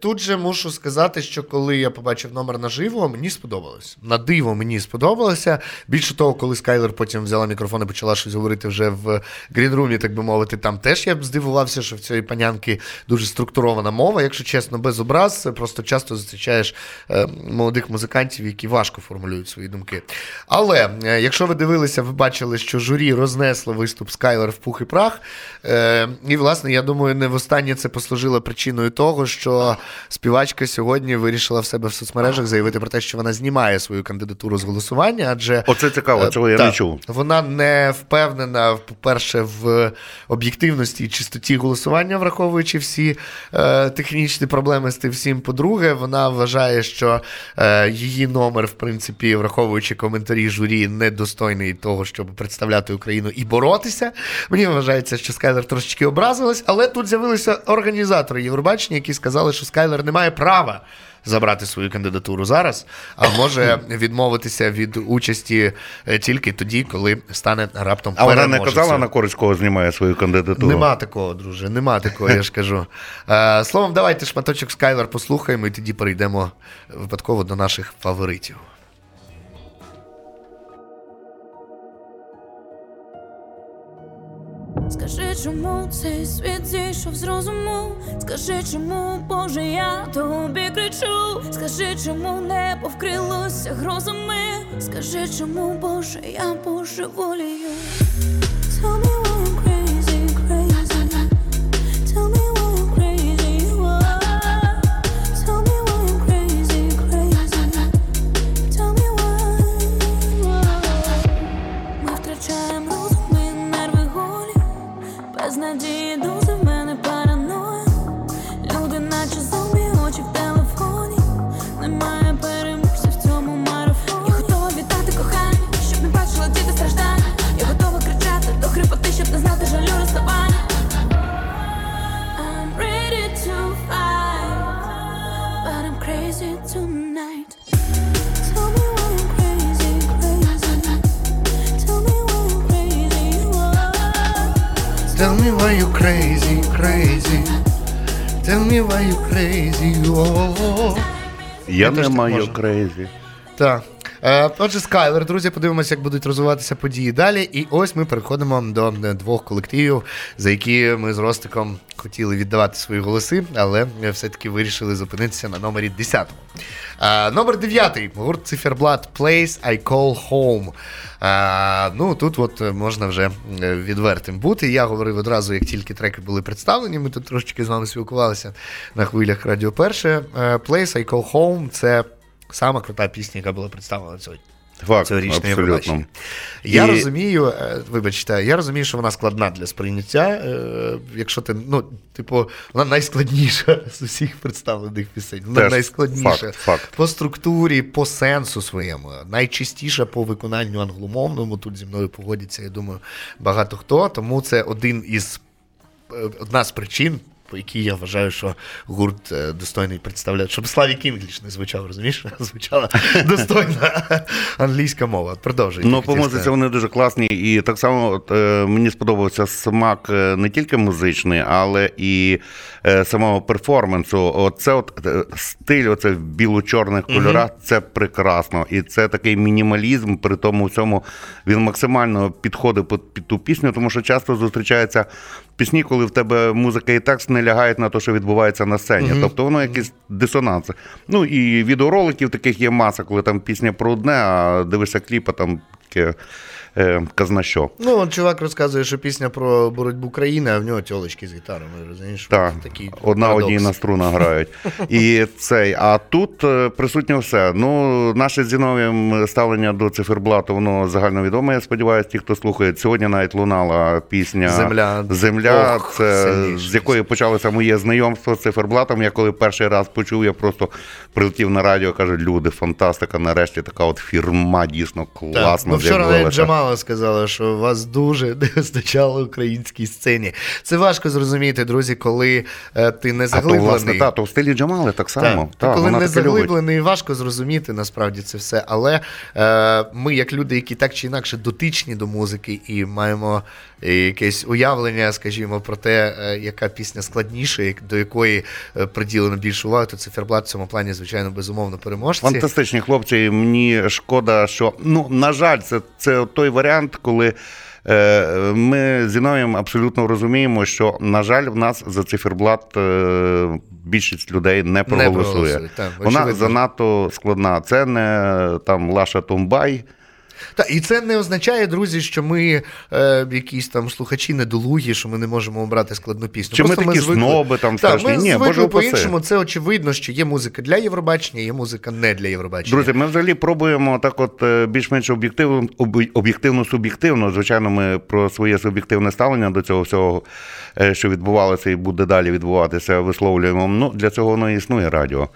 Тут же мушу сказати, що коли я побачив номер наживо, мені сподобалось. На диво мені сподобалося. Більше того, коли Скайлер потім взяла мікрофон і почала щось говорити вже в грінрумі, так би мовити, там теж я б здивувався, що в цієї панянки дуже структурована мова, якщо чесно, без образ. Просто часто зустрічаєш е, молодих музикантів, які важко формулюють свої думки. Але е, якщо ви дивилися, ви бачили, що журі рознесло виступ Скайлер в пух і прах. Е, і, власне, я думаю, не востаннє це послужило причиною того, що співачка сьогодні вирішила в себе в соцмережах заявити про те, що вона знімає свою кандидатуру з голосування, адже Оце цікаво, Е, цього я не чув. Вона не впевнена, по-перше, в об'єктивності і чистоті голосування, враховуючи всі е, технічні проблеми з тим всім. По-друге, вона вважає, що е, її номер, в принципі, враховуючи коментарі журі, недостойний того, щоб представляти Україну і боротися. Мені вважається, що Скайлер трошечки образилась, але тут з'явилися організатори Євробачення, які сказали, що Скайлер не має права забрати свою кандидатуру зараз, а може відмовитися від участі е, тільки тоді, коли стане раптом А вона не казала на користь кого знімає свою кандидатуру. Нема такого, друже, нема такого, я ж кажу. Е, словом, давайте шматочок Скайлер послухаємо і тоді перейдемо випадково до наших фаворитів. Скажи, чому цей світ зійшов з розуму? Скажи, чому, Боже, я тобі кричу? Скажи, чому небо вкрилося грозами? Скажи, чому, Боже, я божеволію? Tell без надії why? You crazy, crazy. Tell me why you crazy. Oh. Я не маю crazy. Так. Е, отже, Скайлер, друзі, подивимося, як будуть розвиватися події далі. І ось ми переходимо до е, двох колективів, за які ми з Ростиком хотіли віддавати свої голоси, але е, все-таки вирішили зупинитися на номері 10. Е, номер 9. Гурт Циферблат Place I Call Home. Е, ну, тут от можна вже відвертим бути. Я говорив одразу, як тільки треки були представлені. Ми тут трошечки з вами спілкувалися на хвилях Радіо Перше. Place I Call Home це сама крута пісня, яка була представлена сьогодні. Факт, Цьогорічне абсолютно. Євробачення. Я І- розумію, е, вибачте, я розумію, що вона складна для сприйняття. е, Якщо ти, ну, типу, вона найскладніша [LAUGHS] з усіх представлених пісень. Вона Теж найскладніша факт, факт. по структурі, по сенсу своєму. Найчастіша по виконанню англомовному. Тут зі мною погодяться, я думаю, багато хто. Тому це один із е, одна з причин. По якій я вважаю, що гурт е, достойний представляти, щоб Славік English не звучав, розумієш? [LAUGHS] Звучала достойна англійська мова. Продовжуй. Ну, по музиці вони дуже класні. І так само от, е, мені сподобався смак е, не тільки музичний, але і е, самого перформансу. Оце от стиль, оце в біло-чорних кольорах, це прекрасно. І це такий мінімалізм, при тому всьому він максимально підходить під, під ту пісню, тому що часто зустрічаються пісні, коли в тебе музика і текст не лягають на те, що відбувається на сцені. Тобто воно якийсь дисонанс. Ну і відеороликів таких є маса, коли там пісня про одне, а дивишся кліпа, там таке казна що. Ну, от чувак розказує, що пісня про боротьбу країни, а в нього тьолочки з гітарами, розумієш? Так, такий одна одній на струнах грають. І цей, а тут е, присутнє все. Ну, наше з Зіновієм ставлення до циферблату, воно загальновідоме, я сподіваюся, ті, хто слухає. Сьогодні навіть лунала пісня Земля. Земля, Ох, це, сильніше. з якої почалося моє знайомство з циферблатом. Я коли перший раз почув, я просто прилетів на радіо, каже, люди, фантастика, нарешті така от фірма дійсно Так. класна. Ну, вчора з'явилася». навіть Джамал мама сказала, що вас дуже [LAUGHS] не вистачало українській сцені. Це важко зрозуміти, друзі, коли е, ти не А то, заглиблений. власне, та, то в стилі Джамали так само. Так, Та, коли не любить. заглиблений, важко зрозуміти насправді це все. Але е, ми, як люди, які так чи інакше дотичні до музики і маємо якесь уявлення, скажімо, про те, е, яка пісня складніша, до якої е, приділено більше уваги, то циферблат в цьому плані, звичайно, безумовно переможці. Фантастичні хлопці. Мені шкода, що ну на жаль, це, це той варіант, коли. е, Ми з Зіновієм абсолютно розуміємо, що, на жаль, в нас за циферблат е, більшість людей не проголосує. проголосують, так, Вона очевидно. занадто складна. Це не там Лаша Тумбай. Та, і це не означає, друзі, що ми е, якісь там слухачі недолугі, що ми не можемо обрати складну пісню. Чи ми Просто такі сноби там Так, страшні? ми Ні, звикли Боже по-іншому. Це очевидно, що є музика для Євробачення, є музика не для Євробачення. Друзі, ми взагалі пробуємо так, от е, більш-менш об'єктивно, об'єктивно-суб'єктивно. Звичайно, ми про своє суб'єктивне ставлення до цього всього, е, що відбувалося і буде далі відбуватися, висловлюємо. Ну для цього воно існує радіо.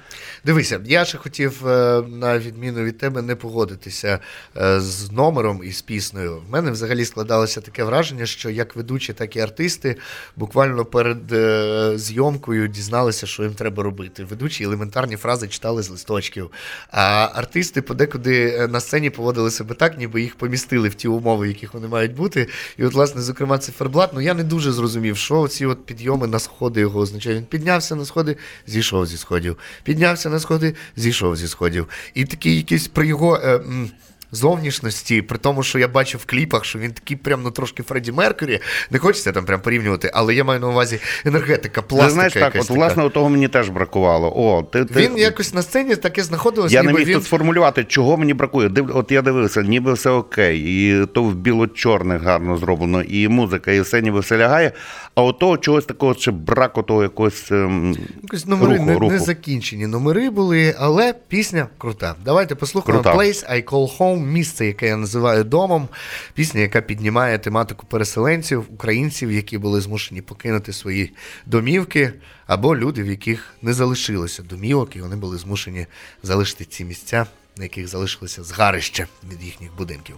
Дивися, я ще хотів, е, на відміну від тебе, не погодитися е, з номером і з піснею. В мене взагалі складалося таке враження, що як ведучі, так і артисти буквально перед е, зйомкою дізналися, що їм треба робити. Ведучі елементарні фрази читали з листочків. А артисти подекуди на сцені поводили себе так, ніби їх помістили в ті умови, в яких вони мають бути. І, от, власне, зокрема, циферблат, ну я не дуже зрозумів, що ці от підйоми на сходи його означають. Він піднявся на сходи, зійшов зі сходів. Піднявся на сходи, зійшов зі сходів. І такий якийсь при його. Е, м, Зовнішності, при тому, що я бачив в кліпах, що він такий прям ну трошки Фредді Меркурі. Не хочеться там прям порівнювати, але я маю на увазі енергетика, пластика. Ти знаєш, так, от така. власне того мені теж бракувало. О, ти, ти... Він якось на сцені таке знаходилося, Я ніби не міг він тут сформулювати, чого мені бракує. Див... От я дивився, ніби все окей, і то в біло-чорних гарно зроблено, і музика, і все ніби все лягає. А от того чогось такого ще браку, того якогось ем, Якось номери руху, не, руху. не закінчені. Номери були, але пісня крута. Давайте послухаємо Крута. Place I Call Home, місце, яке я називаю домом. Пісня, яка піднімає тематику переселенців, українців, які були змушені покинути свої домівки, або люди, в яких не залишилося домівок, і вони були змушені залишити ці місця, на яких залишилося згарище від їхніх будинків.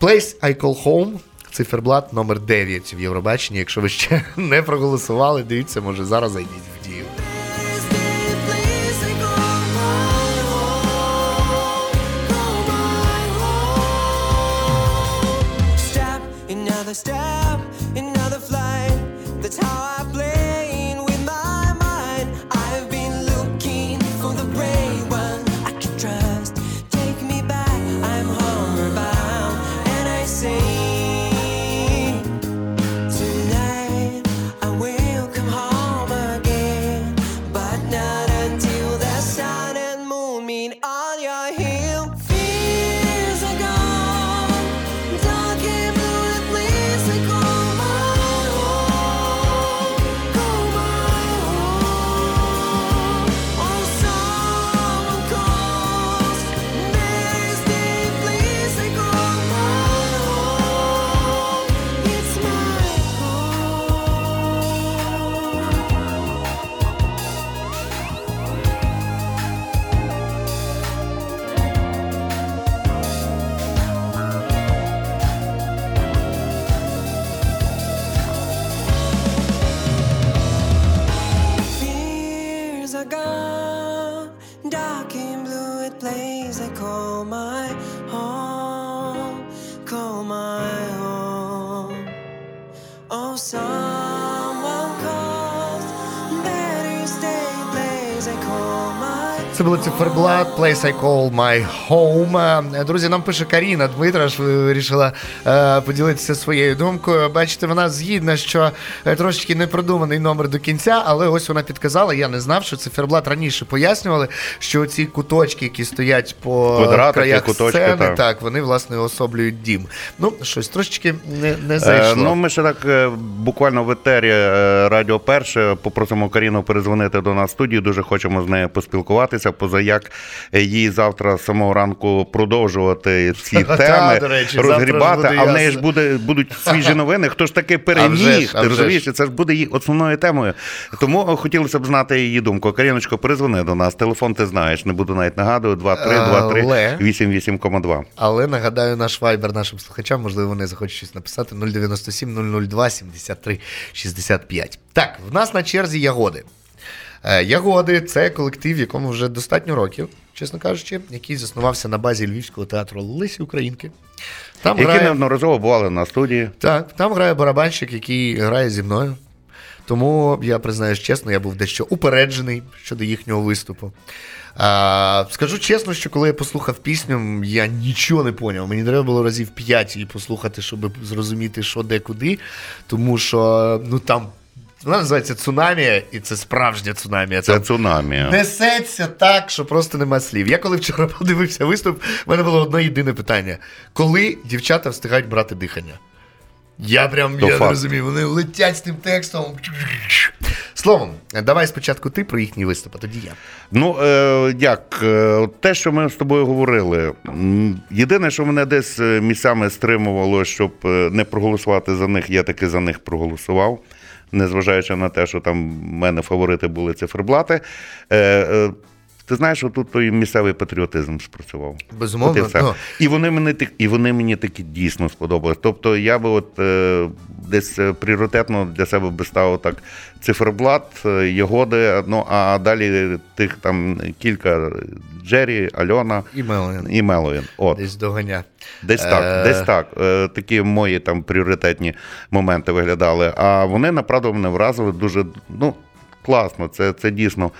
Place I Call Home. Циферблат номер 9 в Євробаченні. Якщо ви ще [LAUGHS] не проголосували, дивіться, може зараз зайдіть в дію. Step, Це було циферблат, Place I Call My Home. Е, Друзі, нам пише Каріна Дмитра, що вирішила е, поділитися своєю думкою. Бачите, вона згідна, що е, трошечки непродуманий номер до кінця, але ось вона підказала. Я не знав, що циферблат раніше пояснювали, що ці куточки, які стоять по Квадратики, краях куточки, сцени, так. так, вони власне особлюють дім. Ну, щось трошечки не, не Е. Ну, ми ще так буквально в етері Радіо Перше попросимо Каріну перезвонити до нас в студію. Дуже хочемо з нею поспілкуватися. Даша, позаяк їй завтра з самого ранку продовжувати ці теми, речі, розгрібати, а в неї ж буде, будуть свіжі новини. Хто ж таки переміг? Ти розумієш? Це ж буде її основною темою. Тому хотілося б знати її думку. Каріночко, перезвони до нас. Телефон ти знаєш, не буду навіть нагадувати. 2323 Але- 88,2. Але нагадаю наш вайбер нашим слухачам, можливо, вони захочуть щось написати 097 002 73 65. Так, в нас на черзі ягоди. Е, Ягоди це колектив, якому вже достатньо років, чесно кажучи, який заснувався на базі Львівського театру Лесі Українки. Там Які грає, неодноразово бували на студії. так, там грає барабанщик, який грає зі мною. Тому я признаюсь чесно, я був дещо упереджений щодо їхнього виступу. А, скажу чесно, що коли я послухав пісню, я нічого не поняв. Мені треба було разів п'ять її послухати, щоб зрозуміти, що де куди. Тому що ну там вона називається цунамі, і це справжнє цунамі. Це Там цунамі. Несеться так, що просто нема слів. Я коли вчора [LAUGHS] подивився виступ, в мене було одне єдине питання: коли дівчата встигають брати дихання? Я прям То я не розумію, вони летять з тим текстом. Словом, давай спочатку ти про їхній виступ, а тоді я. Ну, е, як, е, те, що ми з тобою говорили, єдине, що мене десь е, місцями стримувало, щоб е, не проголосувати за них, я таки за них проголосував. Незважаючи на те, що там в мене фаворити були циферблати. Е, е, ти знаєш, отут той місцевий патріотизм спрацював. Безумовно, От і, ну. і вони мені і вони мені такі дійсно сподобались. Тобто я би от е, десь е, пріоритетно для себе би ставив так циферблат, е, ягоди, ну а далі тих там кілька Джері, Альона І Меловін. і Меловін. От. Десь доганя. Десь так, Е. десь так. Е, Такі мої там пріоритетні моменти виглядали. А вони направду мене вразили дуже ну, класно. Це, це дійсно.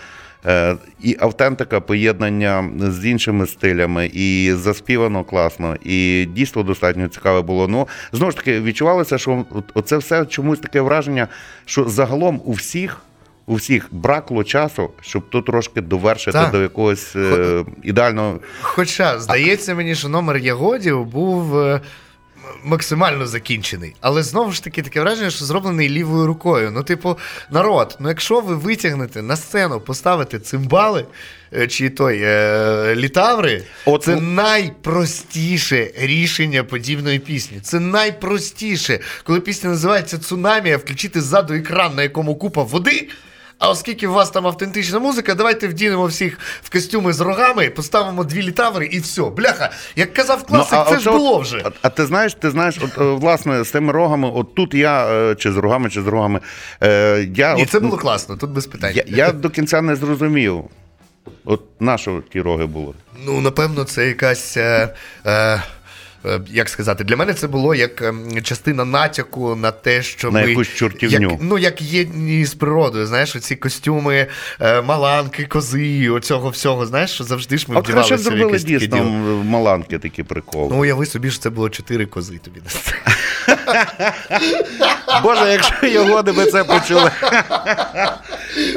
Е, І автентика, поєднання з іншими стилями, і заспівано класно, і дійство достатньо цікаве було. Ну знову ж таки, відчувалося, що оце все чомусь таке враження, що загалом у всіх. У всіх бракло часу, щоб тут трошки довершити Так. до якогось е, ідеального Хоча, здається мені, що номер Ягодів був е, максимально закінчений. Але знову ж таки таке враження, що зроблений лівою рукою. Ну, типу, народ, ну якщо ви витягнете на сцену, поставите цимбали е, чи той е, літаври, От це ну- найпростіше рішення подібної пісні. Це найпростіше. Коли пісня називається Цунамі, а включити ззаду екран, на якому купа води. А оскільки у вас там автентична музика, давайте вдінемо всіх в костюми з рогами, поставимо дві літаври і все. Бляха, як казав класик, це ж було вже. А, а ти знаєш, ти знаєш, от е, власне з тими рогами, от тут я е, чи з рогами, чи з рогами. Е, я, Ні, от, це було класно, тут без питань. я, я до кінця не зрозумів. От на що ті роги були? Ну, напевно, це якась. Е, е, як сказати, для мене це було як ем, частина натяку на те, що На ми, якусь чортівню. Як, ну, як єдні з природою, знаєш, оці костюми, е, маланки, кози, оцього всього, знаєш, що завжди ж ми краще вдівалися в зробили дійсно м, маланки такі приколи. Ну, уяви собі, що це було чотири кози тобі на сцені. [LAUGHS] Боже, якщо його би це почули. [LAUGHS]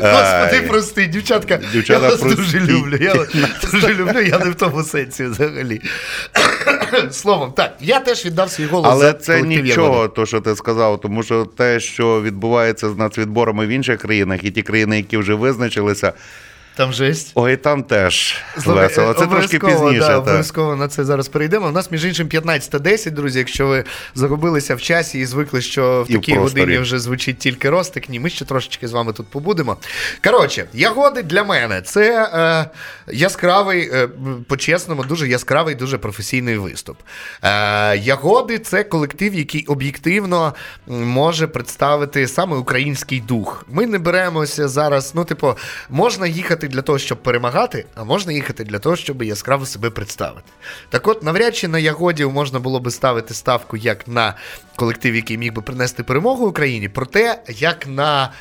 Господи, прости, дівчатка, Дівчата, я вас дуже люблю. Я вас [LAUGHS] дуже люблю, я не в тому сенсі взагалі. [COUGHS] Словом, так, я теж віддав свій голос. Але за це нічого, то що ти сказав, тому що те, що відбувається з нацвідборами в інших країнах, і ті країни, які вже визначилися, Там жесть. ой, там теж Слухай, весело. Це трошки пізніше. Да, обов'язково на це зараз перейдемо. У нас, між іншим, 15.10, друзі. Якщо ви загубилися в часі і звикли, що в І такій просторі. годині вже звучить тільки ростик, ні, ми ще трошечки з вами тут побудемо. Коротше, ягоди для мене це е, яскравий, е, по-чесному, дуже яскравий, дуже професійний виступ. Е, ягоди це колектив, який об'єктивно може представити саме український дух. Ми не беремося зараз. Ну, типу, можна їхати для того, щоб перемагати, а можна їхати для того, щоб яскраво себе представити. Так от, навряд чи на ягодів можна було би ставити ставку як на колектив, який міг би принести перемогу Україні, проте як на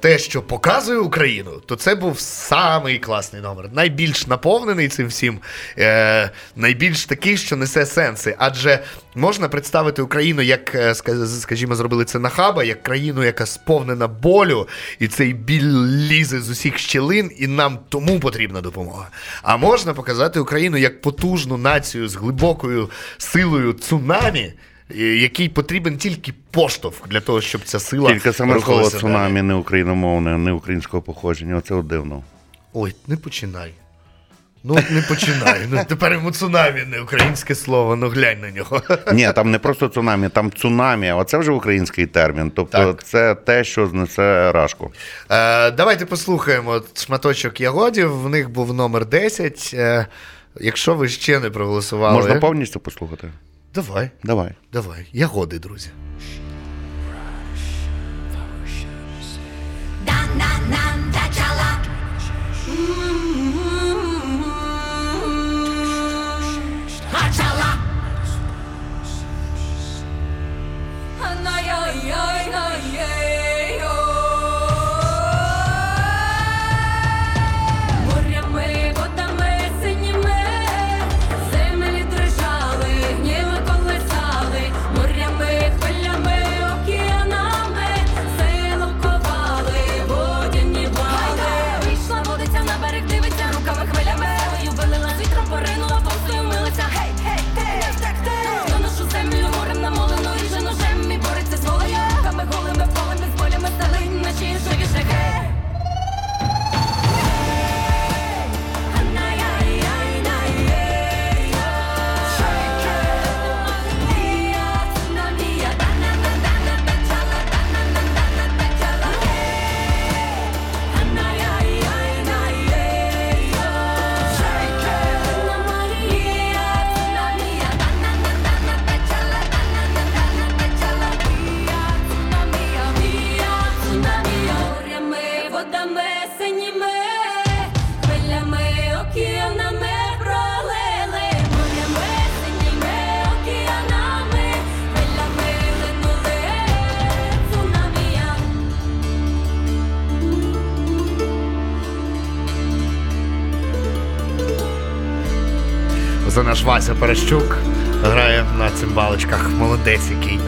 те, що показує Україну, то це був самий класний номер. Найбільш наповнений цим всім, е, найбільш такий, що несе сенси. Адже можна представити Україну, як, е, скажімо, зробили це на хаба, як країну, яка сповнена болю, і цей біль лізе з усіх щілин, і нам тому потрібна допомога. А можна показати Україну як потужну націю з глибокою силою цунамі. Е, Який потрібен тільки поштовх для того, щоб ця сила Тільки саме слово цунамі не україномовне, не українського походження. Оце от дивно. Ой, не починай. Ну, не починай. Ну, тепер йому цунамі, не українське слово, ну глянь на нього. Ні, там не просто цунамі, там цунамі, а це вже український термін. Тобто Так. це те, що знесе рашку. Е, давайте послухаємо шматочок ягодів. В них був номер 10. Е, якщо ви ще не проголосували. Можна повністю послухати? Давай, Давай. давай. Я годий, друзі. Морями, Це наш Вася Перещук грає на цимбалочках. Молодець який.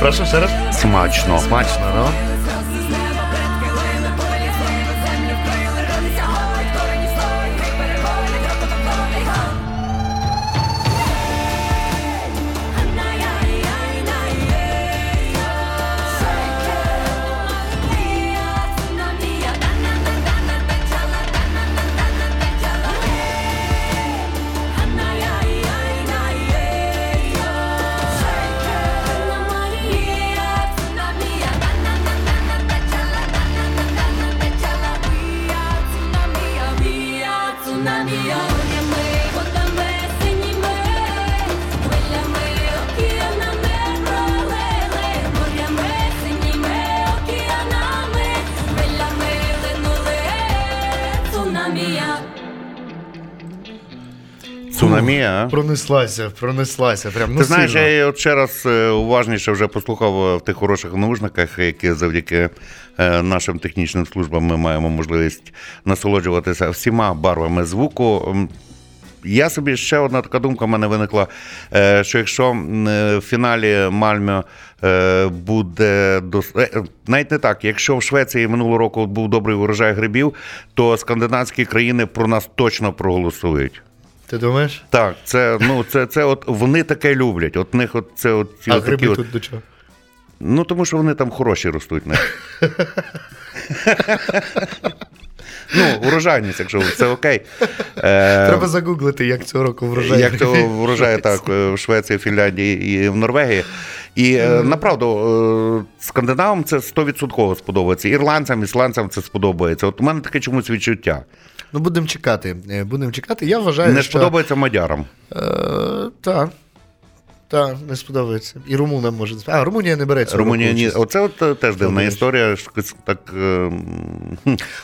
Прошу ще раз. Смачно. Смачно, ну. Пронеслася, пронеслася. Прям, ну, Ти знаєш, сильно. я от ще раз е, уважніше вже послухав е, в тих хороших наушниках, які завдяки е, нашим технічним службам ми маємо можливість насолоджуватися всіма барвами звуку. Я собі ще одна така думка в мене виникла, що якщо в фіналі Мальмö е, буде дос... навіть не так, якщо в Швеції минулого року був добрий урожай грибів, то скандинавські країни про нас точно проголосують. Ти думаєш? Так, це ну це, це от вони таке люблять. От них от це от ці А от такі гриби от, тут до чого? Ну тому що вони там хороші ростуть. Не? [LAUGHS] ну, урожайність, якщо це окей. Е, Треба загуглити, як цього року врожай. як грибів. врожає так в Швеції, Фінляндії і в Норвегії. І е, направду е, скандинавам це 100% сподобається. Ірландцям, ісландцям це сподобається. От у мене таке чомусь відчуття. Ну, будемо чекати. Е, Будемо чекати. Я вважаю, Не що... сподобається мадярам. Е, так. Так, не сподобається. І румунам може. А, Румунія не бере цього Румунія ні. Оце от е, теж дивна Добре. історія. що Так е.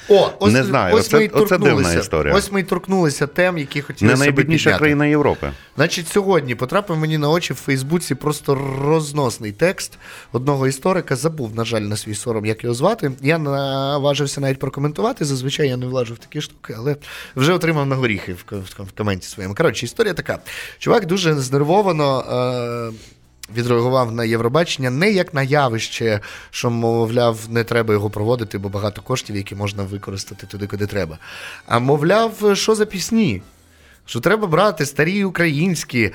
О, ось, Не знаю, ось оце- ми оце дивна історія. Ось ми й торкнулися тем, які хотіли не найбідніша країна Європи. Значить, сьогодні потрапив мені на очі в Фейсбуці просто розносний текст одного історика. Забув, на жаль, на свій сором, як його звати. Я наважився навіть прокоментувати. Зазвичай я не влажу в такі штуки, але вже отримав на горіхи в, коменті своєму. Коротше, історія така. Чувак дуже знервовано. Е- Відреагував на Євробачення не як на явище, що, мовляв, не треба його проводити, бо багато коштів, які можна використати туди, куди треба. А мовляв, що за пісні? Що треба брати старі українські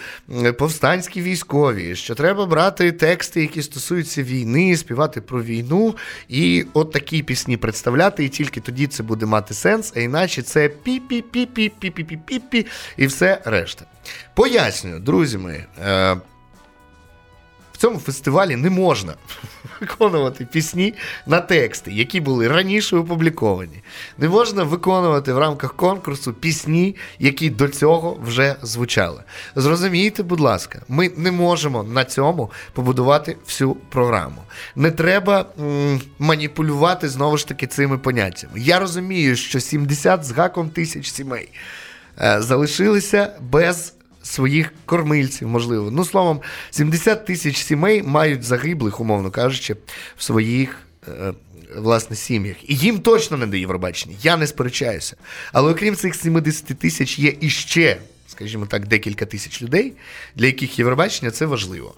повстанські військові, що треба брати тексти, які стосуються війни, співати про війну, і от такі пісні представляти, і тільки тоді це буде мати сенс, а іначе це пі-пі-пі-пі-пі-пі-пі-пі і все решта. Пояснюю, друзі мої. Цьому фестивалі не можна виконувати пісні на тексти, які були раніше опубліковані. Не можна виконувати в рамках конкурсу пісні, які до цього вже звучали. Зрозумійте, будь ласка, ми не можемо на цьому побудувати всю програму. Не треба м, маніпулювати знову ж таки цими поняттями. Я розумію, що 70 з гаком тисяч сімей е, залишилися без своїх кормильців, можливо. Ну, словом, 70 тисяч сімей мають загиблих, умовно кажучи, в своїх. е, Власне, сім'ях. І їм точно не до Євробачення. Я не сперечаюся. Але окрім цих 70 тисяч є іще, скажімо так, декілька тисяч людей, для яких Євробачення це важливо.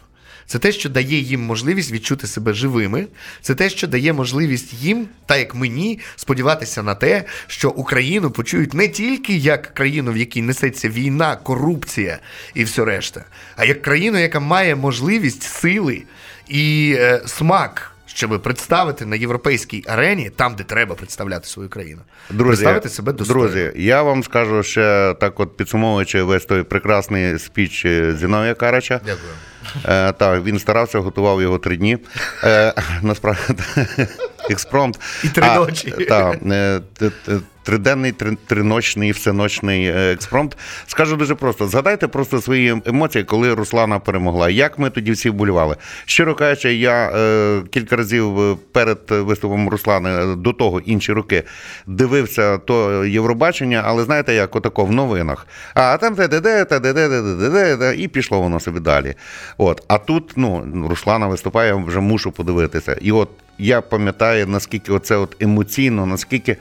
Це те, що дає їм можливість відчути себе живими. Це те, що дає можливість їм, так як мені, сподіватися на те, що Україну почують не тільки як країну, в якій несеться війна, корупція і все решта, а як країну, яка має можливість сили і е, смак. Щоб представити на європейській арені, там, де треба представляти свою країну, представити себе достойно. Друзі, я вам скажу ще так, от підсумовуючи весь той прекрасний спіч е, Зіновія Карача. Дякую. Е, так, він старався, готував його три дні. Е, [LAUGHS] насправді, [LAUGHS] експромт. І три ночі. Так, е, триденний, три- триночний, всеночний е, експромт. Скажу дуже просто: згадайте просто свої емоції, коли Руслана перемогла. Як ми тоді всі вболівали. Щиро кажучи, я е, кілька разів е, перед виступом Руслани е, до того інші роки дивився то Євробачення, але знаєте, як отако в новинах. А там те де те де і пішло воно собі далі. От, а тут ну Руслана виступає, вже мушу подивитися. І от я пам'ятаю, наскільки оце от емоційно, наскільки.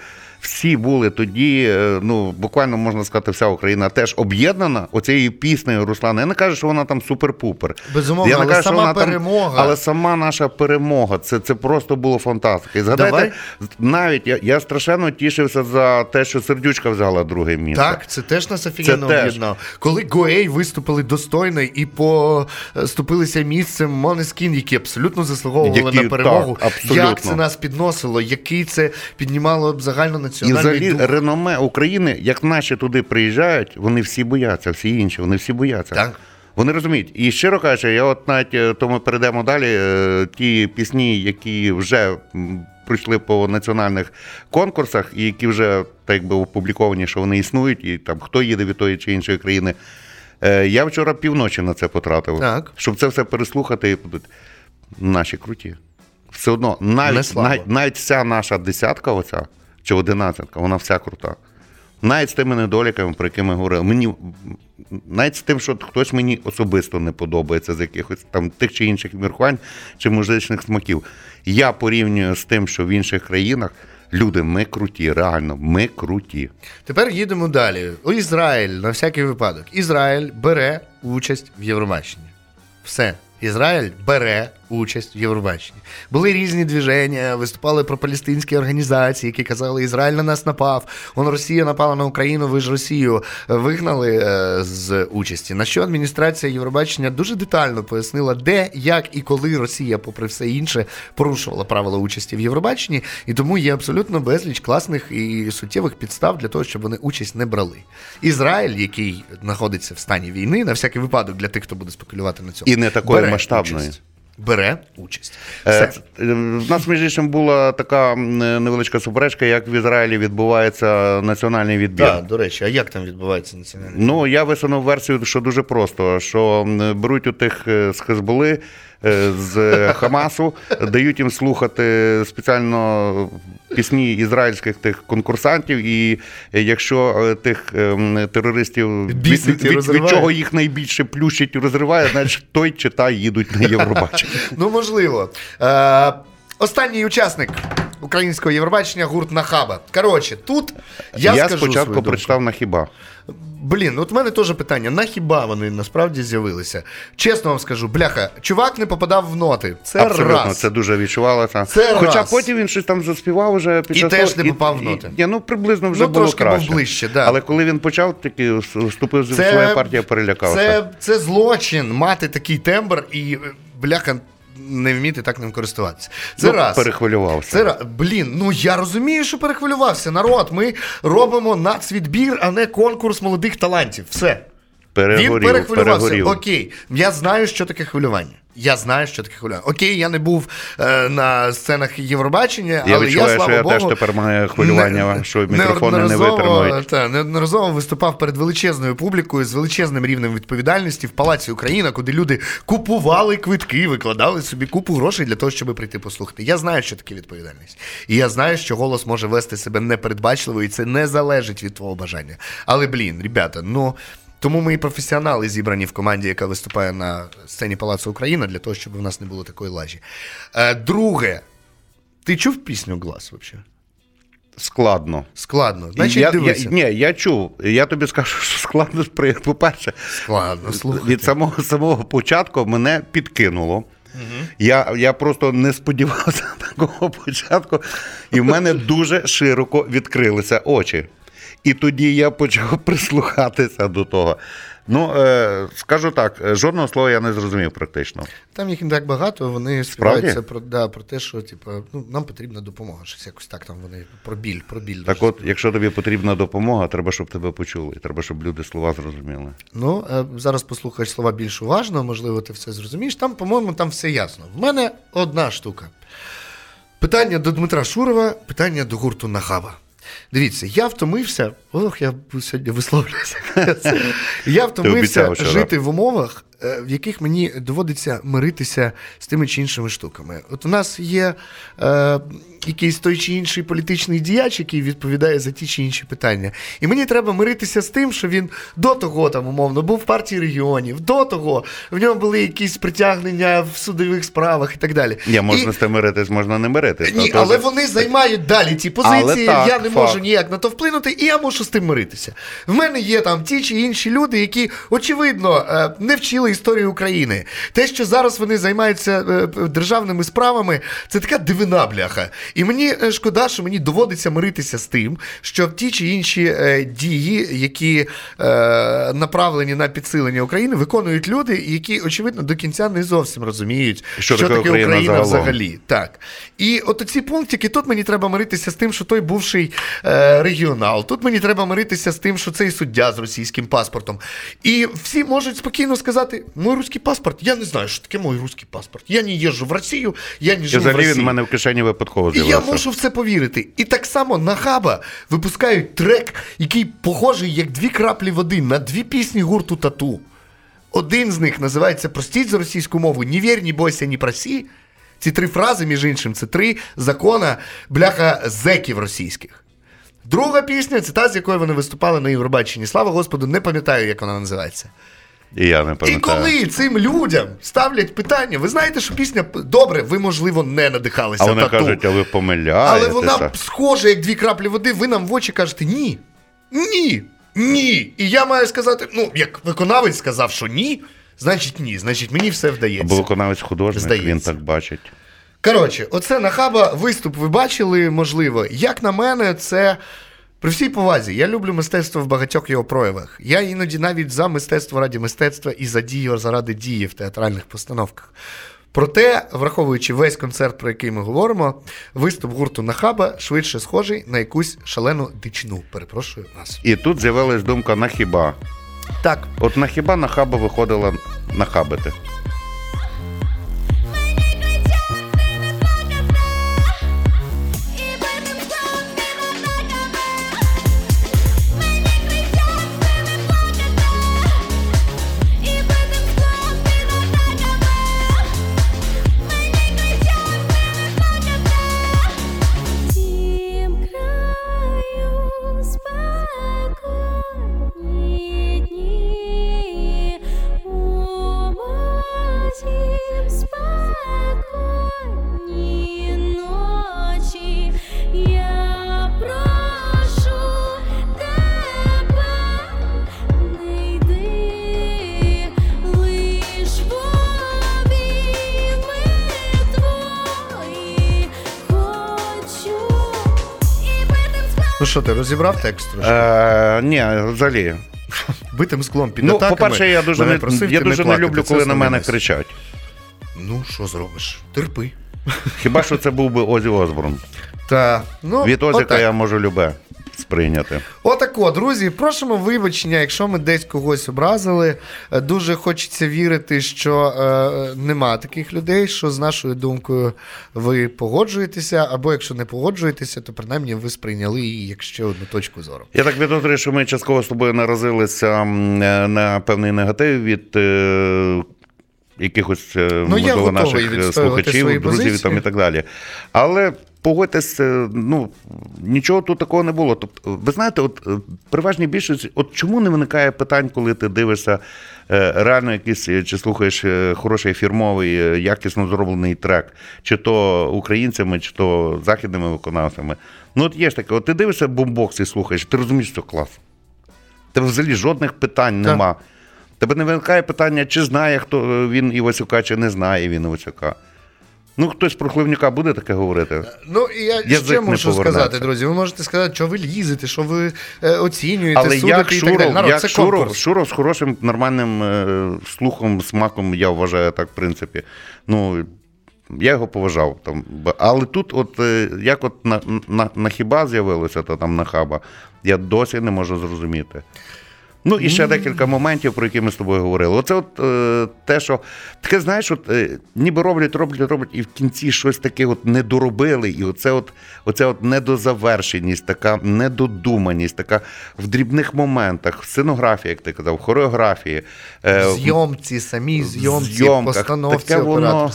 Всі були тоді, е, ну буквально можна сказати, вся Україна теж об'єднана оцією піснею Руслана. Я не кажу, що вона там супер-пупер. Безумовно, Я не але кажу, що сама вона там- перемога. але сама наша перемога, це, це просто було фантастика. І згадайте, Давай. навіть я, я страшенно тішився за те, що сердючка взяла друге місце. Так, це теж нас офігенно об'єднало. Коли Гоей виступили достойно і поступилися місцем Монескін, які абсолютно заслуговували Які, на перемогу. так, абсолютно. Як це нас підносило, який це піднімало б І взагалі дух. реноме України, як наші туди приїжджають, вони всі бояться, всі інші, вони всі бояться. Так. Вони розуміють. І щиро кажучи, я от навіть е, то ми перейдемо далі. е, Ті пісні, які вже пройшли по національних конкурсах, і які вже так якби опубліковані, що вони існують, і там хто їде від тої чи іншої країни. Е, Я вчора півночі на це потратив, Так. щоб це все переслухати і подумати, наші круті. Все одно, навіть, навіть, навіть вся наша десятка, оця, чи одинадцятка, вона вся крута. Навіть з тими недоліками, про які ми говорили. Мені навіть з тим, що хтось мені особисто не подобається з якихось там тих чи інших міркувань чи музичних смаків. Я порівнюю з тим, що в інших країнах люди, ми круті, реально, ми круті. Тепер їдемо далі. Ізраїль, на всякий випадок. Ізраїль бере участь в Євробаченні. Все. Ізраїль бере участь в Євробаченні. Були різні движення, виступали про палестинські організації, які казали, Ізраїль на нас напав. Он Росія напала на Україну, ви ж Росію вигнали е, з участі. На що адміністрація Євробачення дуже детально пояснила, де, як і коли Росія, попри все інше, порушувала правила участі в Євробаченні, і тому є абсолютно безліч класних і суттєвих підстав для того, щоб вони участь не брали. Ізраїль, який знаходиться в стані війни, на всякий випадок для тих, хто буде спекулювати на цьому, І не такої масштабної. участь. Бере участь. Е, Все. е, В нас, між іншим, була така невеличка суперечка, як в Ізраїлі відбувається національний відбір. Так, до речі, а як там відбувається національний? Ну, я висунув версію, що дуже просто: що беруть у тих е, з Хезболи, з Хамасу, дають їм слухати спеціально пісні ізраїльських тих конкурсантів, і е, якщо е, тих е, терористів від, від, від, від чого їх найбільше плющить і розриває, значить той чи та їдуть на Євробачення. Ну, можливо. Е, останній учасник українського Євробачення гурт Нахаба. Коротше, тут я, Я, скажу спочатку свою думку. прочитав на хіба. Блін, от в мене теж питання: на хіба вони насправді з'явилися? Чесно вам скажу, бляха, чувак не попадав в ноти. Це Абсолютно, раз. це дуже відчувалося. Це Хоча раз. потім він щось там заспівав уже під І час теж того, не попав в ноти. І, ні, ну приблизно вже Ну, було трошки був ближче, да. Але коли він почав, таки вступив в своя партія, перелякався. Це, це злочин мати такий тембр і бляха. Не вміти так ним користуватися. Це Ну, раз. перехвилювався. Це раз. Блін, ну я розумію, що перехвилювався. Народ, ми робимо нацвідбір, а не конкурс молодих талантів. Все. перегорів, Він перехвилювався. перегорів. Окей, я знаю, що таке хвилювання. Я знаю, що таке хвилювання. Окей, я не був е, на сценах Євробачення, Я але відчуваю, я, слава що я Богу, теж тепер маю хвилювання, що мікрофони не витримують. Та, неодноразово виступав перед величезною публікою з величезним рівнем відповідальності в Палаці Україна, куди люди купували квитки, викладали собі купу грошей для того, щоб прийти послухати. Я знаю, що таке відповідальність. І я знаю, що голос може вести себе непередбачливо, і це не залежить від твого бажання. Але, блін, ребята, ну. Тому ми і професіонали зібрані в команді, яка виступає на сцені Палацу Україна, для того, щоб в нас не було такої лажі. Е, друге, ти чув пісню Глас взагалі? Складно. Складно. Значить, я, я, ні, я чув. Я тобі скажу, [LAUGHS] що складно по-перше, Складно, від самого самого початку мене підкинуло. Я, я просто не сподівався [LAUGHS] такого початку, і в мене дуже широко відкрилися очі. І тоді я почав [LAUGHS] прислухатися до того. Ну, е, скажу так, е, жодного слова я не зрозумів практично. Там їх не так багато, вони співаються про, да, про те, що типу, ну, нам потрібна допомога. Щось якось так там вони про біль, про біль. Так от, якщо тобі потрібна допомога, треба, щоб тебе почули. Треба, щоб люди слова зрозуміли. Ну, е, зараз послухаєш слова більш уважно, можливо, ти все зрозумієш. Там, по-моєму, там все ясно. В мене одна штука. Питання до Дмитра Шурова, питання до гурту Нахаба. Дивіться, я втомився. Ох, я сьогодні висловлююся. [LAUGHS] Я втомився жити в умовах, в яких мені доводиться миритися з тими чи іншими штуками. От у нас є е, якийсь той чи інший політичний діяч, який відповідає за ті чи інші питання. І мені треба миритися з тим, що він до того там умовно був в партії регіонів, до того в нього були якісь притягнення в судових справах і так далі. Я можна І- з тим миритись, можна не миритись. ні, але вони займають далі Але позиції. так, я не можу ніяк на то вплинути, і я мушу з тим миритися. В мене є там ті чи інші люди, які очевидно е, не вчили історію України. Те, що зараз вони займаються е, державними справами, це така дивина бляха. І мені е, шкода, що мені доводиться миритися з тим, що ті чи інші е, дії, які направлені на підсилення України, виконують люди, які очевидно до кінця не зовсім розуміють, Що що, таке Україна Україна взагалі. Так. І от ці пунктики, тут мені треба миритися з тим, що той бувший регіонал. Тут мені треба миритися з тим, що цей суддя з російським паспортом. І всі можуть спокійно сказати: мой руський паспорт, я не знаю, що таке мой руський паспорт. Я не їжджу в Росію, я не живу в взагалі Росії. він в мене в кишені випадково І я з'явився. можу в це повірити. І так само на хаба випускають трек, який похожий як дві краплі води на дві пісні гурту тату. Один з них називається Простіть за російську мову, ні вір, ні бойся, ні просі. Ці три фрази, між іншим, це три закона бляха зеків російських. Друга пісня це та, з якою вони виступали на Євробаченні. Слава Господу, не пам'ятаю, як вона називається. І я не І коли цим людям ставлять питання, ви знаєте, що пісня добре, ви, можливо, не надихалися. А вони тату. кажуть, а ви помиляєтеся. Але вона схожа, як дві краплі води, ви нам в очі кажете ні. Ні. Ні. І я маю сказати, ну, як виконавець сказав, що ні, значить ні. Значить, мені все вдається. Або виконавець художник, Здається. він так бачить. Коротше, оце нахаба виступ ви бачили, можливо. Як на мене, це. При всій повазі, я люблю мистецтво в багатьох його проявах. Я іноді навіть за мистецтво раді мистецтва і за дію заради дії в театральних постановках. Проте, враховуючи весь концерт, про який ми говоримо, виступ гурту Нахаба швидше схожий на якусь шалену дичину. Перепрошую вас. І тут з'явилась думка на хіба. Так, От на хіба на хаба виходила нахабити. Що, ти розібрав текст трошки? Е, ні, взагалі. Битим склом під Ну, атаками. по-перше, я дуже не, просив я дуже не не люблю, коли на мене кричать. Ну, що зробиш? Терпи. Хіба що це був би Озі Озборн? Та, ну, Від Озіка я можу любе сприйняти. Отако, друзі, просимо вибачення, якщо ми десь когось образили. Е, Дуже хочеться вірити, що е, нема таких людей, що з нашою думкою ви погоджуєтеся, або якщо не погоджуєтеся, то принаймні ви сприйняли її як ще одну точку зору. Я так підозрюю, що ми частково з тобою наразилися е, на певний негатив від е, якихось Ну, можливо, наших слухачів, друзів позиції. там, і так далі. Але погодьтесь, е, ну нічого тут такого не було. Тобто, ви знаєте, от е, переважній більшості, от чому не виникає питань, коли ти дивишся е, реально якийсь чи слухаєш хороший фірмовий, якісно зроблений трек, чи то українцями, чи то західними виконавцями. Ну, от є ж таке, от ти дивишся бомбокс і слухаєш, ти розумієш, що клас. Тебе взагалі жодних питань Так. нема. Тебе не виникає питання, чи знає хто він Івасюка, чи не знає він Івасюка. Ну, хтось про Хливнюка буде таке говорити. Ну і я Язик ще можу сказати, друзі. Ви можете сказати, що ви лізете, що ви е, оцінюєте, Але судите як і так далі. Народ, як це Шуров, конкурс. Шуров з хорошим нормальним е, слухом, смаком, я вважаю так, в принципі. Ну, я його поважав. Там. Але тут, от е, як от на, на, на хіба з'явилося, то там на хаба, я досі не можу зрозуміти. Ну і ще декілька моментів, про які ми з тобою говорили. Оце от е, те, що таке, знаєш, от е, ніби роблять, роблять, роблять, і в кінці щось таке от не доробили. І оце от, оце от недозавершеність, така недодуманість, така в дрібних моментах, в сценографії, як ти казав, в хореографії. е, Зйомці, самій зйомці, зйомках. постановці Таке воно-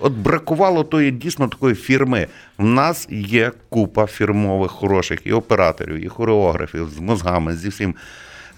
От бракувало тої дійсно такої фірми. У нас є купа фірмових хороших і операторів, і хореографів з мозгами, зі всім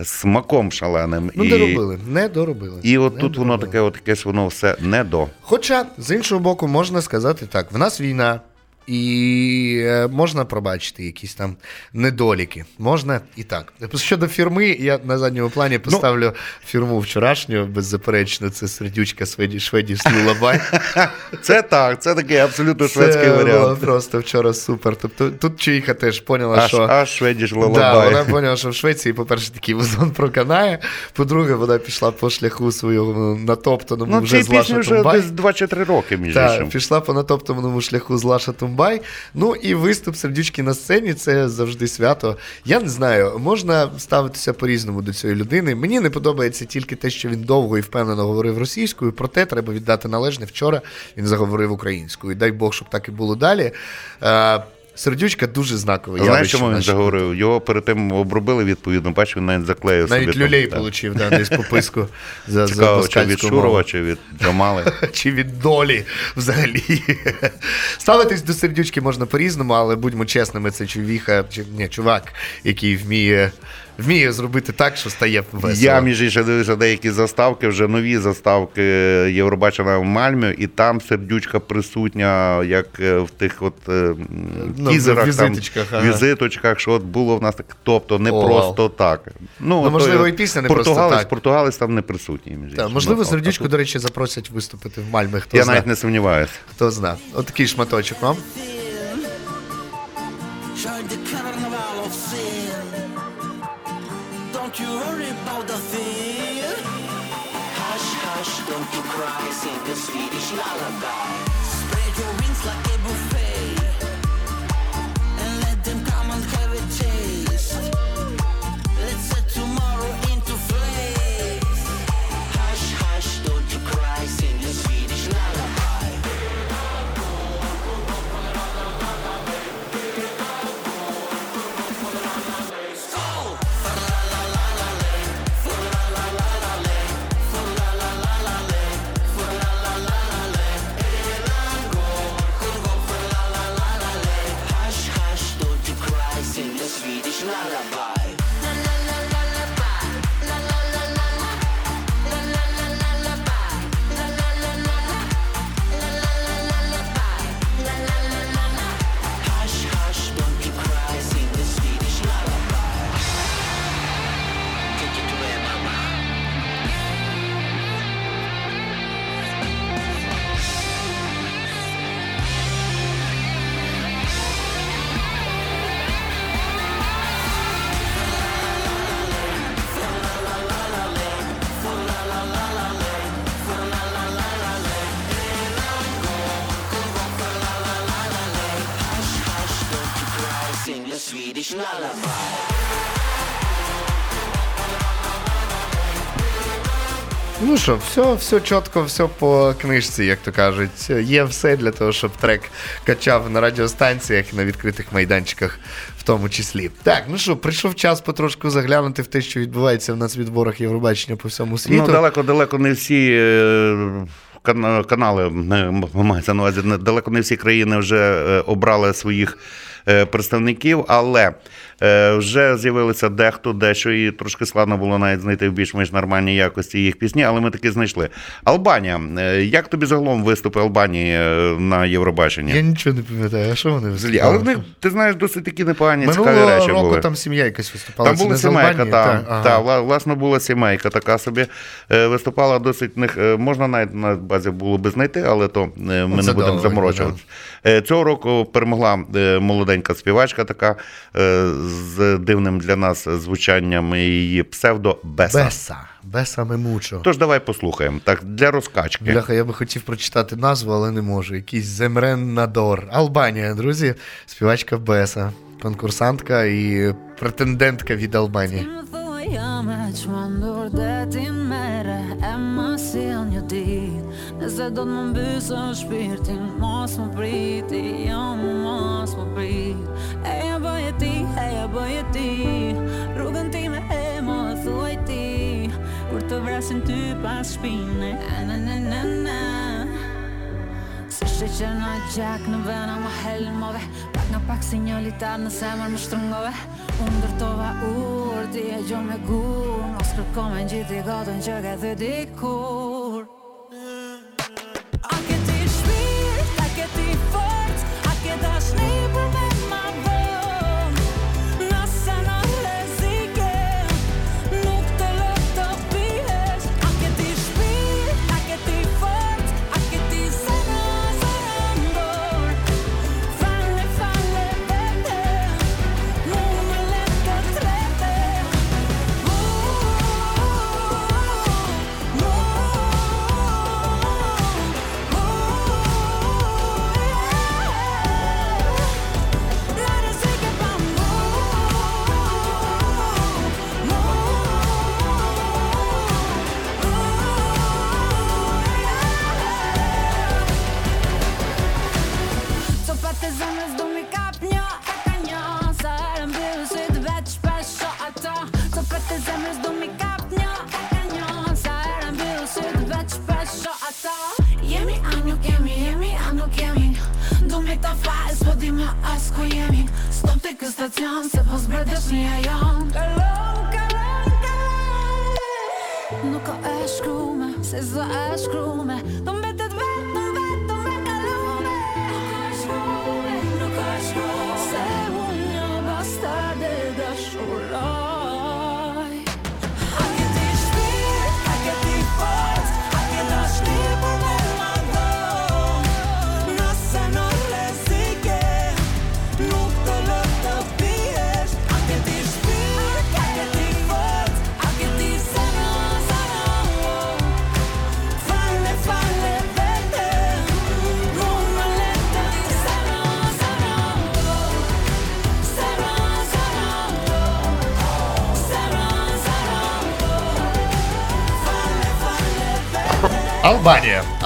смаком шаленим. Ну, і, доробили, не доробили. і от Не тут воно таке, от таке ж воно все не до. Хоча, з іншого боку, можна сказати так: в нас війна, і е, можна пробачити якісь там недоліки. Можна і так. Щодо фірми, я на задньому плані поставлю фірму вчорашню, беззаперечно, це сердючка Шведі, Шведі Лулабай. [LAUGHS] Це так, це такий абсолютно шведський Це було просто вчора супер. Тобто тут Чуїха теж поняла, що. аж шведіш Да, вона поняла, що в Швеції, по-перше, такий вузон проканає. По-друге, вона пішла по шляху своєму натоптаному Ну, вже з Лаша пісні вже десь 2 чи 3 роки, між іншим. пішла по натоптаному шляху з Лаша Тумбай. Ну і виступ сердючки на сцені це завжди свято. Я не знаю, можна ставитися по-різному до цієї людини. Мені не подобається тільки те, що він довго і впевнено говорив російською. Проте треба віддати належне. Вчора він заговорив українською. Дай Бог, щоб так і було далі. Сердючка дуже знаковий. Знаєш, чому він заговорив? Його перед тим обробили відповідно, Бач, він навіть заклеїв Навіть собі. Навіть люлей отримав, да, десь пописку [LAUGHS] за, за чи від Шурова, чи від Джамали. [LAUGHS] Чи від долі взагалі. Ставитись до сердючки можна по-різному, але будьмо чесними, це чувіха, чи ні, чувак, який вміє, вміє зробити так, що стає весело. Я, між іншим, дивився деякі заставки, вже нові заставки Євробачення в Мальмі, і там сердючка присутня, як е, в тих от е, Ну, тізерах, візиточках, там, ага. візиточках, що от було в нас так. Тобто не О, просто так. Ну, Ну, можливо, той і пісня не португалець, просто так. Португалець там не присутній. Між Так, можливо, Ну, сердючку, тут до речі, запросять виступити в Мальмі. Хто Я зна. навіть не сумніваюся. Хто зна. От такий шматочок вам. Don't you worry about the thing. Hush, hush, don't you cry. Sing the Swedish lullaby. Swedish lullaby. Ну що, все, все чітко, все по книжці, як то кажуть. Є все для того, щоб трек качав на радіостанціях і на відкритих майданчиках, в тому числі. Так, ну що, прийшов час потрошку заглянути в те, що відбувається в нас в відборах Євробачення по всьому світу. Ну, далеко, далеко не всі е, канали, мається на увазі, не- далеко не всі країни вже е, обрали своїх представників, але е, вже з'явилися дехто, дещо, і трошки складно було навіть знайти в більш-менш нормальній якості їх пісні, але ми таки знайшли. Албанія. Е, Як тобі загалом виступи Албанії е, на Євробаченні? Я нічого не пам'ятаю, а що вони виступали? Але вони, ти знаєш, досить такі непогані, цікаві Минулого речі року були. там сім'я якась виступала. Там була сімейка, Албанії? та, ага. та, власне була сімейка така собі. Е, Виступала досить них, е, можна навіть на базі було би знайти, але то е, ми Це не будемо заморочуватися. Е, Цього року перемогла е, молоденька співачка, така е, з дивним для нас звучанням її псевдо Беса. Беса. Беса Мемучо. Тож давай послухаємо. Так, для розкачки. Бляха, я би хотів прочитати назву, але не можу. Якийсь Земрен Надор. Албанія, друзі, співачка Беса, конкурсантка і претендентка від Албанії. Më më sill një dit Nëse do të më mbysë shpirtin Mos më priti, jo mos më prit E ja bëje ti, e ja bëje ti Rrugën time e më thuaj ti. Kur të vrasin ty pas shpine Na na na na. Se sheqer në gjak në vena më helmove Pak nga pak si një litar në semër më shtrëngove Unë ndërtova urti e gjo me gur Mos kërko me në gjithi gotën që ke thë dikur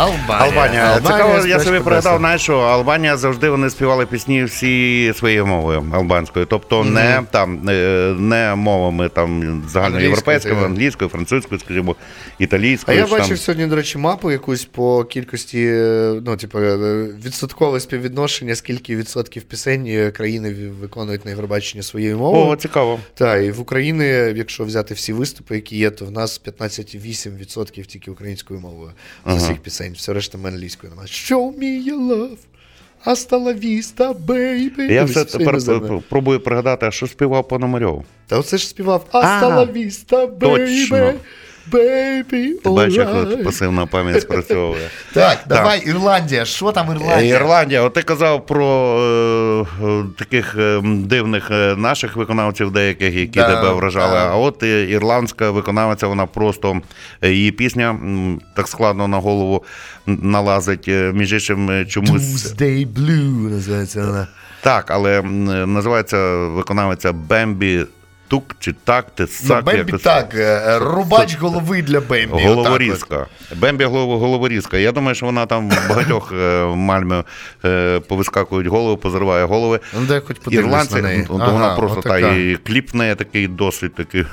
Албанія. Албанія. Албанія. Цікаво, я собі пригадав, знаєш, що Албанія завжди вони співали пісні всі своєю мовою албанською. Тобто не там е, не мовами там загальноєвропейськими, Англійською, англійською, французькою, скажімо, А італійською. я чи там. бачив сьогодні, до речі, мапу якусь по кількості, е, ну, типу, е, відсоткове співвідношення, скільки відсотків пісень е, країни виконують на Євробаченні своєю мовою. О, цікаво. Так, і в Україні, якщо взяти всі виступи, які є, то в нас 15,8% тільки українською мовою з усіх пісень. Все решта ми англійською немає. Show me your love. Астала віста, baby. Я все тепер пробую пригадати, а що співав Пономарьов. Та оце ж співав Астала віста, vista, baby. Ти бачиш, як alright. пасивна пам'ять спрацьовує. [LAUGHS] Так, давай, Ірландія. Що там Ірландія? Ірландія, от ти казав про е, е, таких е, дивних наших виконавців, деяких, які тебе вражали. А от ірландська виконавиця, вона просто її пісня так складно на голову налазить. Між іншим, чомусь Doomsday Blue називається вона. Так, але називається виконавиця Бембі Тук чи так, ти Ну, сак. Бембі якось. так, е, рубач голови для Бембі. Головорізка. Бембі головорізка. Я думаю, що вона там в багатьох е, в Мальмі е, повискакують голови, позриває голови. Ну, дай хоч Ірландці, на неї. ну, то вона Ага, просто та і кліп в неї такий досить такий.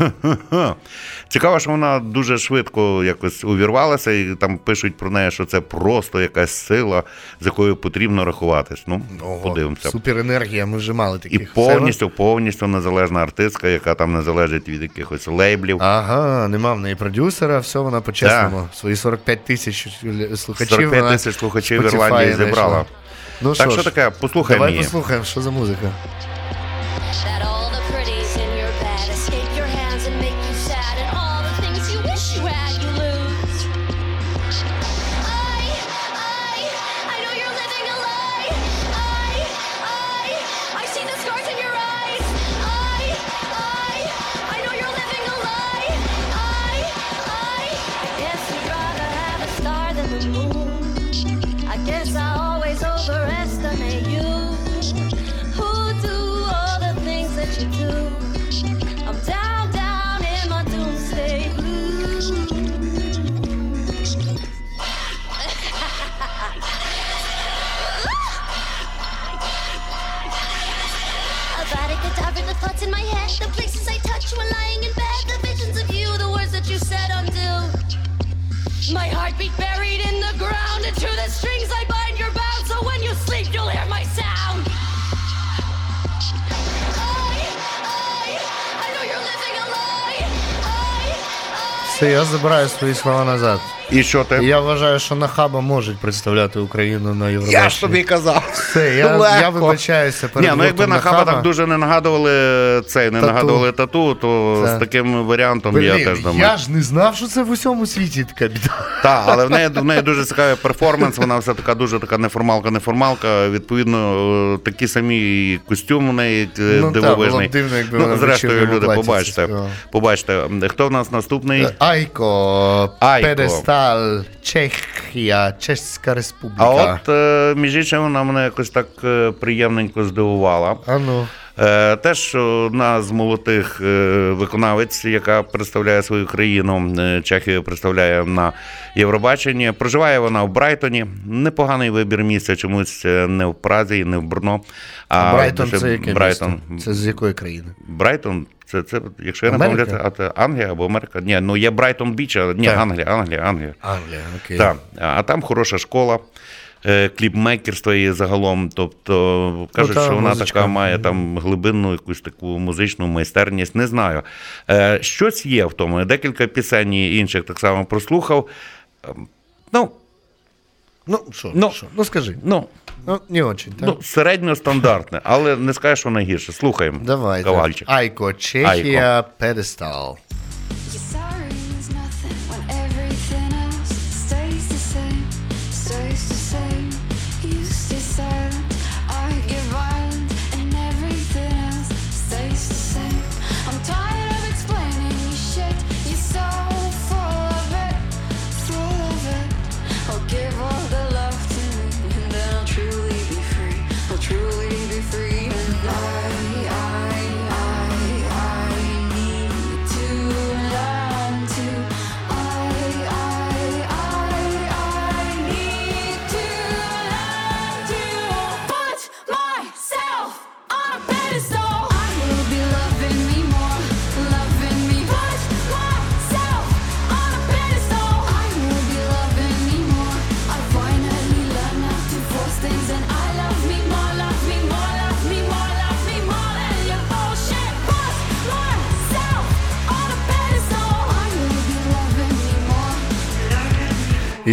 [LAUGHS] Цікаво, що вона дуже швидко якось увірвалася, і там пишуть про неї, що це просто якась сила, з якою потрібно рахуватись. Ну, Ого, подивимося. Суперенергія, ми вже мали І таких. повністю, повністю незалежна артистка, яка там не залежить від якихось лейблів. Ага, нема в неї продюсера, все вона по-чесному. Свої 45 тисяч слухачів. 45 вона тисяч слухачів в Ірландії зібрала. Ну, Так що що таке, послухай Давай мені. послухаємо, що за музика. the places I touch when lying in bed, the visions of you, the words that you said undo. My heartbeat buried in the ground, and to the strings I bind your bound, so when you sleep, you'll hear my sound. I, I, I know you're living a lie. I, I. Все, я забираю свої слова назад. І що ти? Я вважаю, що Нахаба можуть представляти Україну на Євробаченні. Я ж тобі казав. Все, я, я вибачаюся перед Ні, ну якби гуртом на хаба так дуже не нагадували цей, не Тату. нагадували тату, то Це. з таким варіантом Блін, я теж думаю. я ж не знав, що це в усьому світі така біда. Так, але в неї в неї дуже цікавий перформанс. Вона вся така дуже така неформалка-неформалка. Відповідно, е, такі самі костюм у неї е, Ну, та, дивовижний. б дивно, якби ну, зрештою, люди, платі побачите. Хто в нас наступний? Айко, Айко. Педестал, Чехія, Чеська Республіка. А от е, між іншим вона мене якось так е, приємненько здивувала. А ну. Е, Теж одна з молодих виконавець, яка представляє свою країну, Чехію представляє на Євробаченні. Проживає вона в Брайтоні. Непоганий вибір місця, чомусь не в Празі, не в Брно. А Брайтон це яке Брайтон. місто? Це з якої країни? Брайтон. Це, це, якщо я не а це Англія або Америка. Ні, ну є Брайтон Біч, а ні, Так. Англія, Англія, Англія. Англія, окей. Так, а там хороша школа. е, Кліпмейкерство і загалом, тобто кажуть, Ну, та що вона музичка. така має там глибинну якусь таку музичну майстерність. Не знаю. Е, щось є в тому. Декілька пісень інших так само прослухав. Ем, Ну, Ну, що, Ну. що? ну скажи. ну, Ну, не очень, так? ну середньостандартне, але не скажеш, що найгірше. Слухаємо. Давайте. Кавальчик. Айко, Чехія, Педестал. Your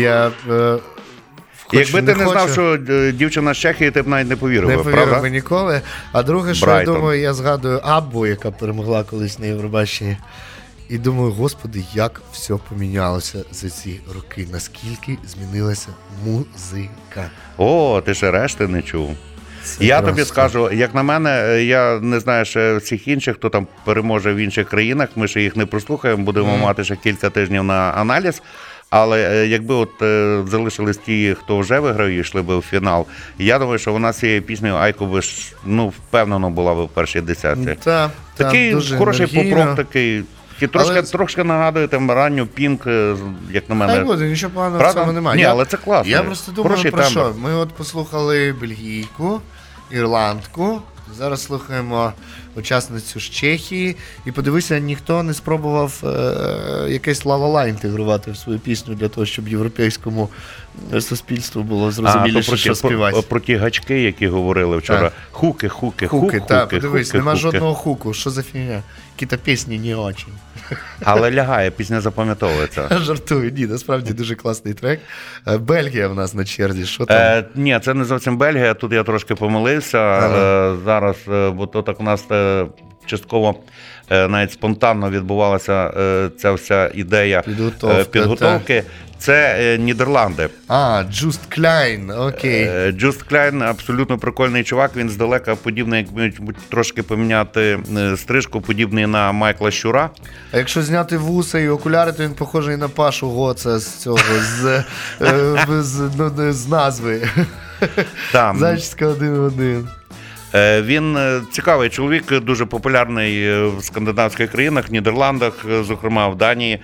Я е, хоч Якби ти не хочу, знав, що е, дівчина з Чехії, ти б навіть не повірив, не повірив правда? би ніколи. А друге, що Брайтон. я думаю, я згадую Аббу, яка перемогла колись на Євробаченні. І думаю, господи, як все помінялося за ці роки, наскільки змінилася музика. О, ти ще решти не чув. я просто- тобі скажу, як на мене, е, я не знаю ще всіх інших, хто там переможе в інших країнах. Ми ще їх не прослухаємо, будемо мати ще кілька тижнів на аналіз. Але е, якби от е, залишились ті, хто вже виграв і йшли би в фінал, я думаю, що вона цією піснею Айко би ж, ну, впевнено була б в першій десятці. Та, та, Такий дуже хороший енергійно. поп-рок такий. І трошки, Але- трошки нагадує там ранню пінк, е, як на мене. Буде, нічого поганого Правда? в цьому немає. Ні, Я- але це класно. Я просто думаю про тембр. що. Ми от послухали бельгійку, ірландку. Зараз слухаємо учасницю з Чехії. І подивися, ніхто не спробував е, якесь ла-ла-ла інтегрувати в свою пісню для того, щоб європейському е, суспільству було зрозуміло зрозуміліше, то що про, співати. про, про ті гачки, які говорили вчора. Так. Хуки, хуки, Хуки, хук, так, хуки, подивись, хуки, нема хуки. жодного хуку. Що за фігня? Які-то пісні не очень. Але лягає, пісня запам'ятовується. Жартую, ні, насправді дуже класний трек. Е, Бельгія в нас на черзі. Що там? Е, ні, це не зовсім Бельгія. Тут я трошки помилився. Ага. Е, зараз, е, бо то так у нас е, частково навіть спонтанно відбувалася е, ця вся ідея Підготовка, е, підготовки. Це е, Нідерланди. А, Джуст Кляйн, окей. Е, Джуст Кляйн абсолютно прикольний чувак. Він здалека подібний, як трошки поміняти е, стрижку, подібний на Майкла Щура. А якщо зняти вуса і окуляри, то він похожий на Пашу Гоца з цього, з, е, з, ну, з назви. Зачіска один в один. Е, Він е, цікавий чоловік, дуже популярний е, в скандинавських країнах, в Нідерландах, зокрема в Данії,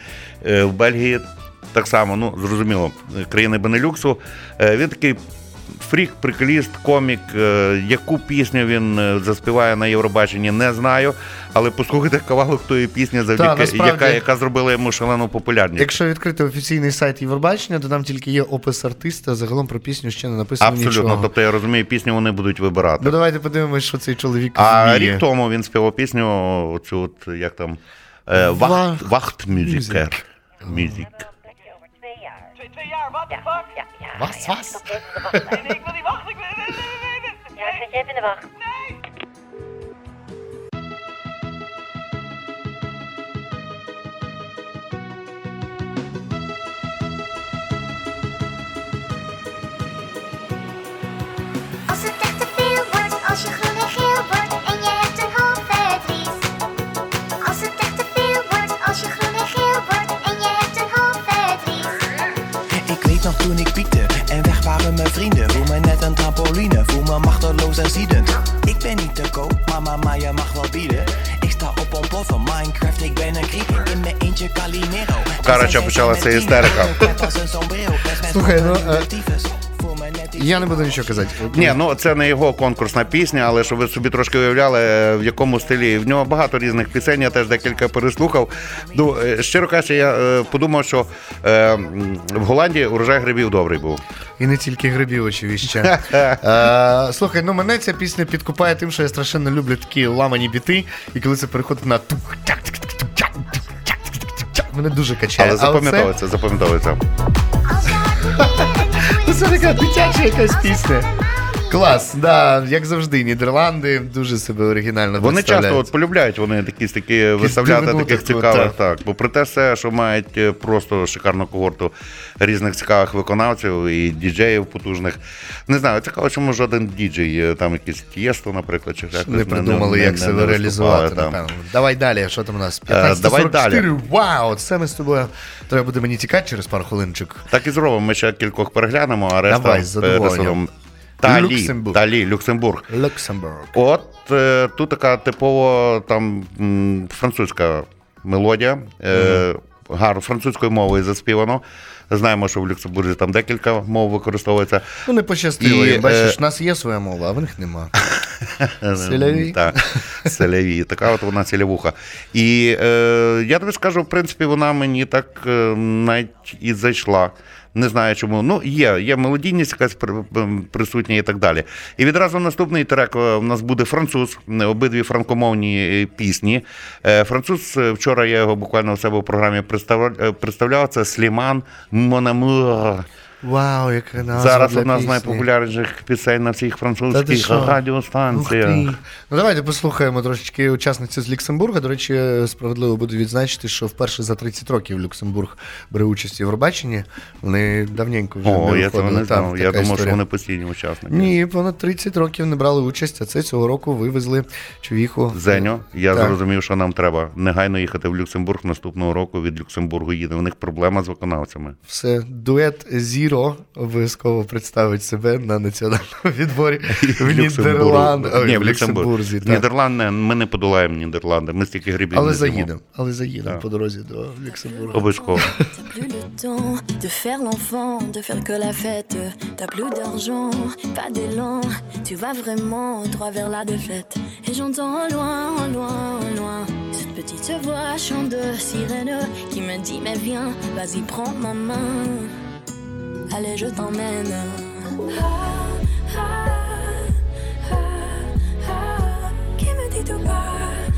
в Бельгії. Так само, ну зрозуміло, країни Бенелюксу. Він такий фрік, приколіст, комік. Е, Яку пісню він е, заспіває на Євробаченні, не знаю. Але послухайте кавалок тої пісні, завдяки насправді. яка, яка зробила йому шалену популярність. Якщо відкрити офіційний сайт Євробачення, то там тільки є опис артиста, загалом про пісню ще не написано Абсолютно. нічого. Тобто я розумію, пісню вони будуть вибирати. Ну давайте подивимось, що цей чоловік А вміє. рік тому він співав пісню, оцю от як там е, Вахт, Вахт- Вахт Мюзикер. ja. Ja, ja. Was, ja. Ik, ik wil die wachten. Ik Ja, zet je even in de wacht. Nee. Als het echt te veel wordt, als je weet nog toen ik piekte en weg waren mijn vrienden. Voel me net een trampoline, voel me machteloos en ziedend. Ik ben niet te koop, maar mama je mag wel bieden. Ik sta op een plof van Minecraft, ik ben een creeper. In mijn eentje Calimero. Karacia musiała sobie sterk derką. Toch eh, even, Я не буду нічого казати. Ні, ну це не його конкурсна пісня, але щоб ви собі трошки уявляли, в якому стилі. В нього багато різних пісень, я теж декілька переслухав. Ну, е, щиро кажучи, я е, подумав, що е, в Голландії урожай грибів добрий був. І не тільки грибів, очевидно. [LAUGHS] Е, Слухай, ну мене ця пісня підкупає тим, що я страшенно люблю такі ламані біти, і коли це переходить на тик, мене дуже качає. Але запам'ятовується, запам'ятовується. Це така дитяча якась пісня. Клас, да, як завжди, Нідерланди дуже себе оригінально Вони часто от полюбляють вони якісь такі виставляти таких цікавих. так. Так. Бо проте все, що мають е, просто шикарну когорту різних цікавих виконавців і діджеїв потужних. Не знаю, цікаво, чому жоден діджей, е, там якийсь Тієсто, наприклад, чи якось Не придумали, як себе реалізувати. там. напевно. Давай далі, що там у нас? Е, давай 15.44, Вау, це ми з тобою. Треба буде мені тікати через пару хвилиночок. Так і зробимо. Ми ще кількох переглянемо, а решта Давай, з задоволенням. Талі, Люксембург. Талі, Люксембург. Люксембург. От е, тут така типово там м, французька мелодія, е, гарно французькою мовою заспівано. Знаємо, що в Люксембурзі там декілька мов використовується. Ну не пощастило. І, їм. Бачиш, е, в нас є своя мова, а в них нема. Селяві. Так, селяві. Така от вона селявуха. І е, я тобі скажу, в принципі, вона мені так е, навіть і зайшла. Не знаю чому. Ну, є, є мелодійність якась присутня і так далі. І відразу наступний трек у нас буде француз, е, обидві франкомовні е, пісні. Е, Француз, е, вчора я його буквально у себе в програмі е, представляв це Сліман Монамур. Вау, яка назва Зараз для одна з пісні. найпопулярніших пісень на всіх Та ти французьких що? Ух радіостанціях. ти. Ну давайте послухаємо трошечки учасницю з Люксембурга. До речі, справедливо буду відзначити, що вперше за 30 років Люксембург бере участь у Євробаченні. Вони давненько вже О, не я цього виходили. не Там знав. Я така думав, що історія. вони постійні учасники. Ні, понад 30 років не брали участь, а це цього року вивезли човіху. Зеньо, я Так. зрозумів, що нам треба негайно їхати в Люксембург наступного року. Від Люксембургу їде. У них проблема з виконавцями. Все, дует Зіро обов'язково представить себе на національному відборі [LAUGHS] в Нідерланд... Ой, Ні, в Люксембурзі. Нідерланди, ми не подолаємо Нідерланди. Ми стільки грибів Але заїдемо, але заїдемо по дорозі до Люксембурга. Обов'язково. De faire l'enfant, de faire que la fête. T'as plus d'argent, pas d'élan. Tu vas vraiment droit vers la défaite. Et j'entends loin, loin, loin. Cette petite voix chant de sirène qui me dit Mais viens, vas-y, prends ma main. Allez, je t'emmène. Ah, ah, ah, qui me dit tout bas?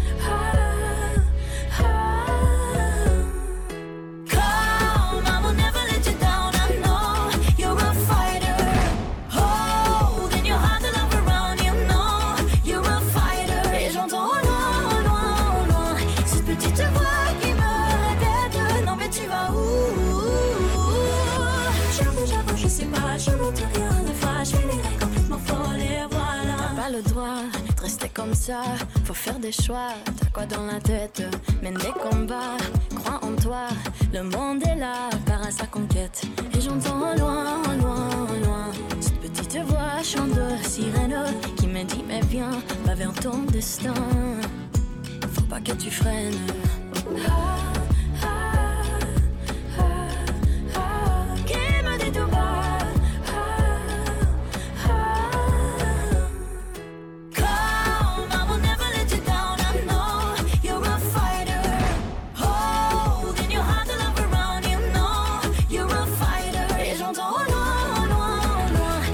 Comme ça. Faut faire des choix. T'as quoi dans la tête? Mène des combats. Crois en toi. Le monde est là, part à sa conquête. Et j'entends loin, loin, loin. Cette petite voix chante de sirène qui me dit Mais viens, va vers ton destin. Faut pas que tu freines. Ah,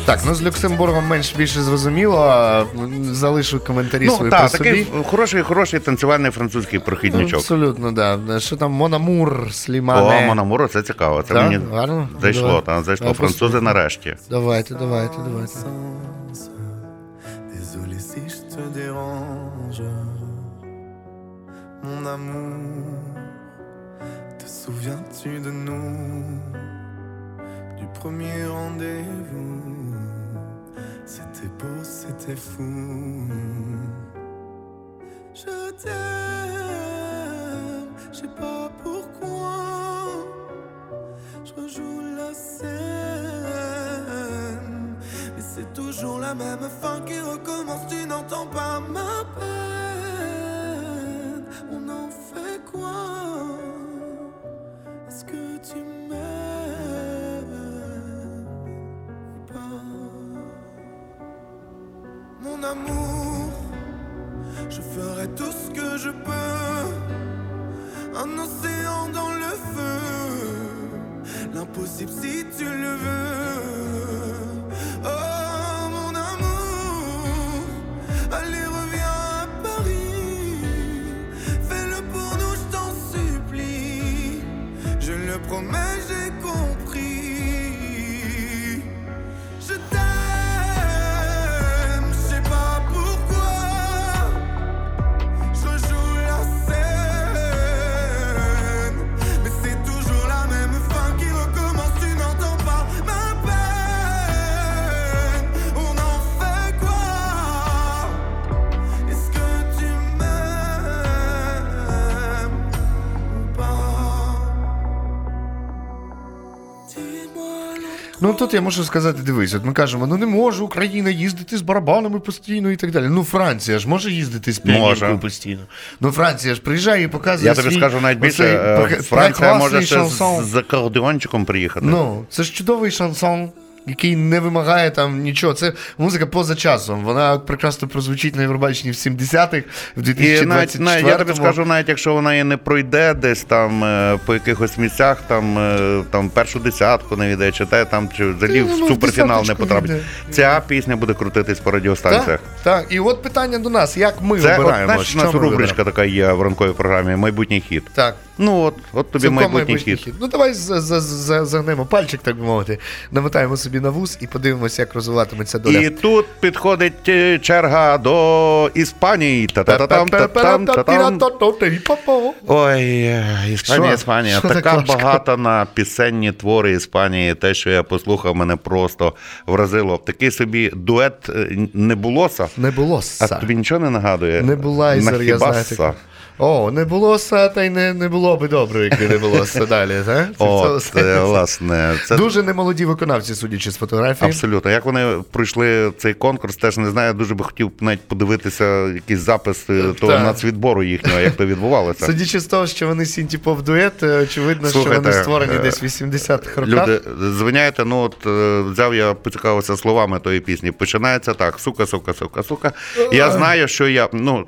Так, ну з Люксембургом менш більше зрозуміло. Залишу коментарі Ну свої так, про собі. такий хороший, хороший танцювальний французький прохідничок. Абсолютно, да. Що там Монамур, О, Слімане. Мономуро, це цікаво. Це Так, мені гарно? зайшло, Давай. та, зайшло. Давай Французи нарешті. Давайте, давайте, давайте. Désolé si je te dérange. Mon amour, te souviens-tu de nous? Du premier rendez-vous, c'était fou. Je t'aime, je sais pas pourquoi. Je rejoue la scène. Mais c'est toujours la même fin qui recommence. Tu n'entends pas ma peine. On en fait quoi? Est-ce que tu m'aimes? Mon amour, je ferai tout ce que je peux. Un océan dans le feu. L'impossible si tu le veux. Oh mon amour, allez reviens à Paris. Fais-le pour nous, je t'en supplie. Je le promets, тут я можу сказати, дивись, от ми кажемо, ну не може Україна їздити з барабанами постійно і так далі. Ну Франція ж може їздити з піанінкою постійно. Ну Франція ж приїжджає і показує. Я тобі свій скажу навіть більше, оцей е, Франція може ще шансон. з, з акордеончиком приїхати. Ну, це ж чудовий шансон. Який не вимагає там нічого. Це музика поза часом. Вона прекрасно прозвучить на Євробаченні в 70-х, в І навіть, навіть, я тобі скажу, навіть якщо вона і не пройде десь там е, по якихось місцях, там, е, там першу десятку не війде, чи те, там, чи взагалі ну, в в суперфінал не потрапить. війде. Ця пісня буде крутитись по радіостанціях. Так, так. І от питання до нас: як ми Це от, вибираємо? знаєш, у нас рубричка така є в ранковій програмі Майбутній хід. Так. Ну от, от тобі майбутній хід. Ну давай за- за- за- загнемо пальчик, так би мовити, намотаємо собі на вуз і подивимося, як розвиватиметься доля. І тут підходить е, черга до Іспанії. Та-там, та-там. Ой, Іспанія, Іспанія. Така багата на пісенні твори Іспанії. Те, що я послухав, мене просто вразило. Такий собі дует не булося. Не було А тобі нічого не нагадує? Не була я знаю. О, не було са, та й не, не було би добре, якби не було [LAUGHS] са далі. Це От, все- е, власне, це Дуже немолоді виконавці, судячи з фотографії. Абсолютно. Як вони пройшли цей конкурс, теж не знаю. Дуже би хотів навіть подивитися якийсь запис е, того Так. нацвідбору їхнього, як то відбувалося. Судячи з того, що вони сінтіпов дует, е, очевидно, що вони створені е, десь в 80-х роках. Люди, звиняйте, ну от е, взяв я поцікавився словами тої пісні. Починається так: сука, сука, сука, сука. Я знаю, що я. Ну,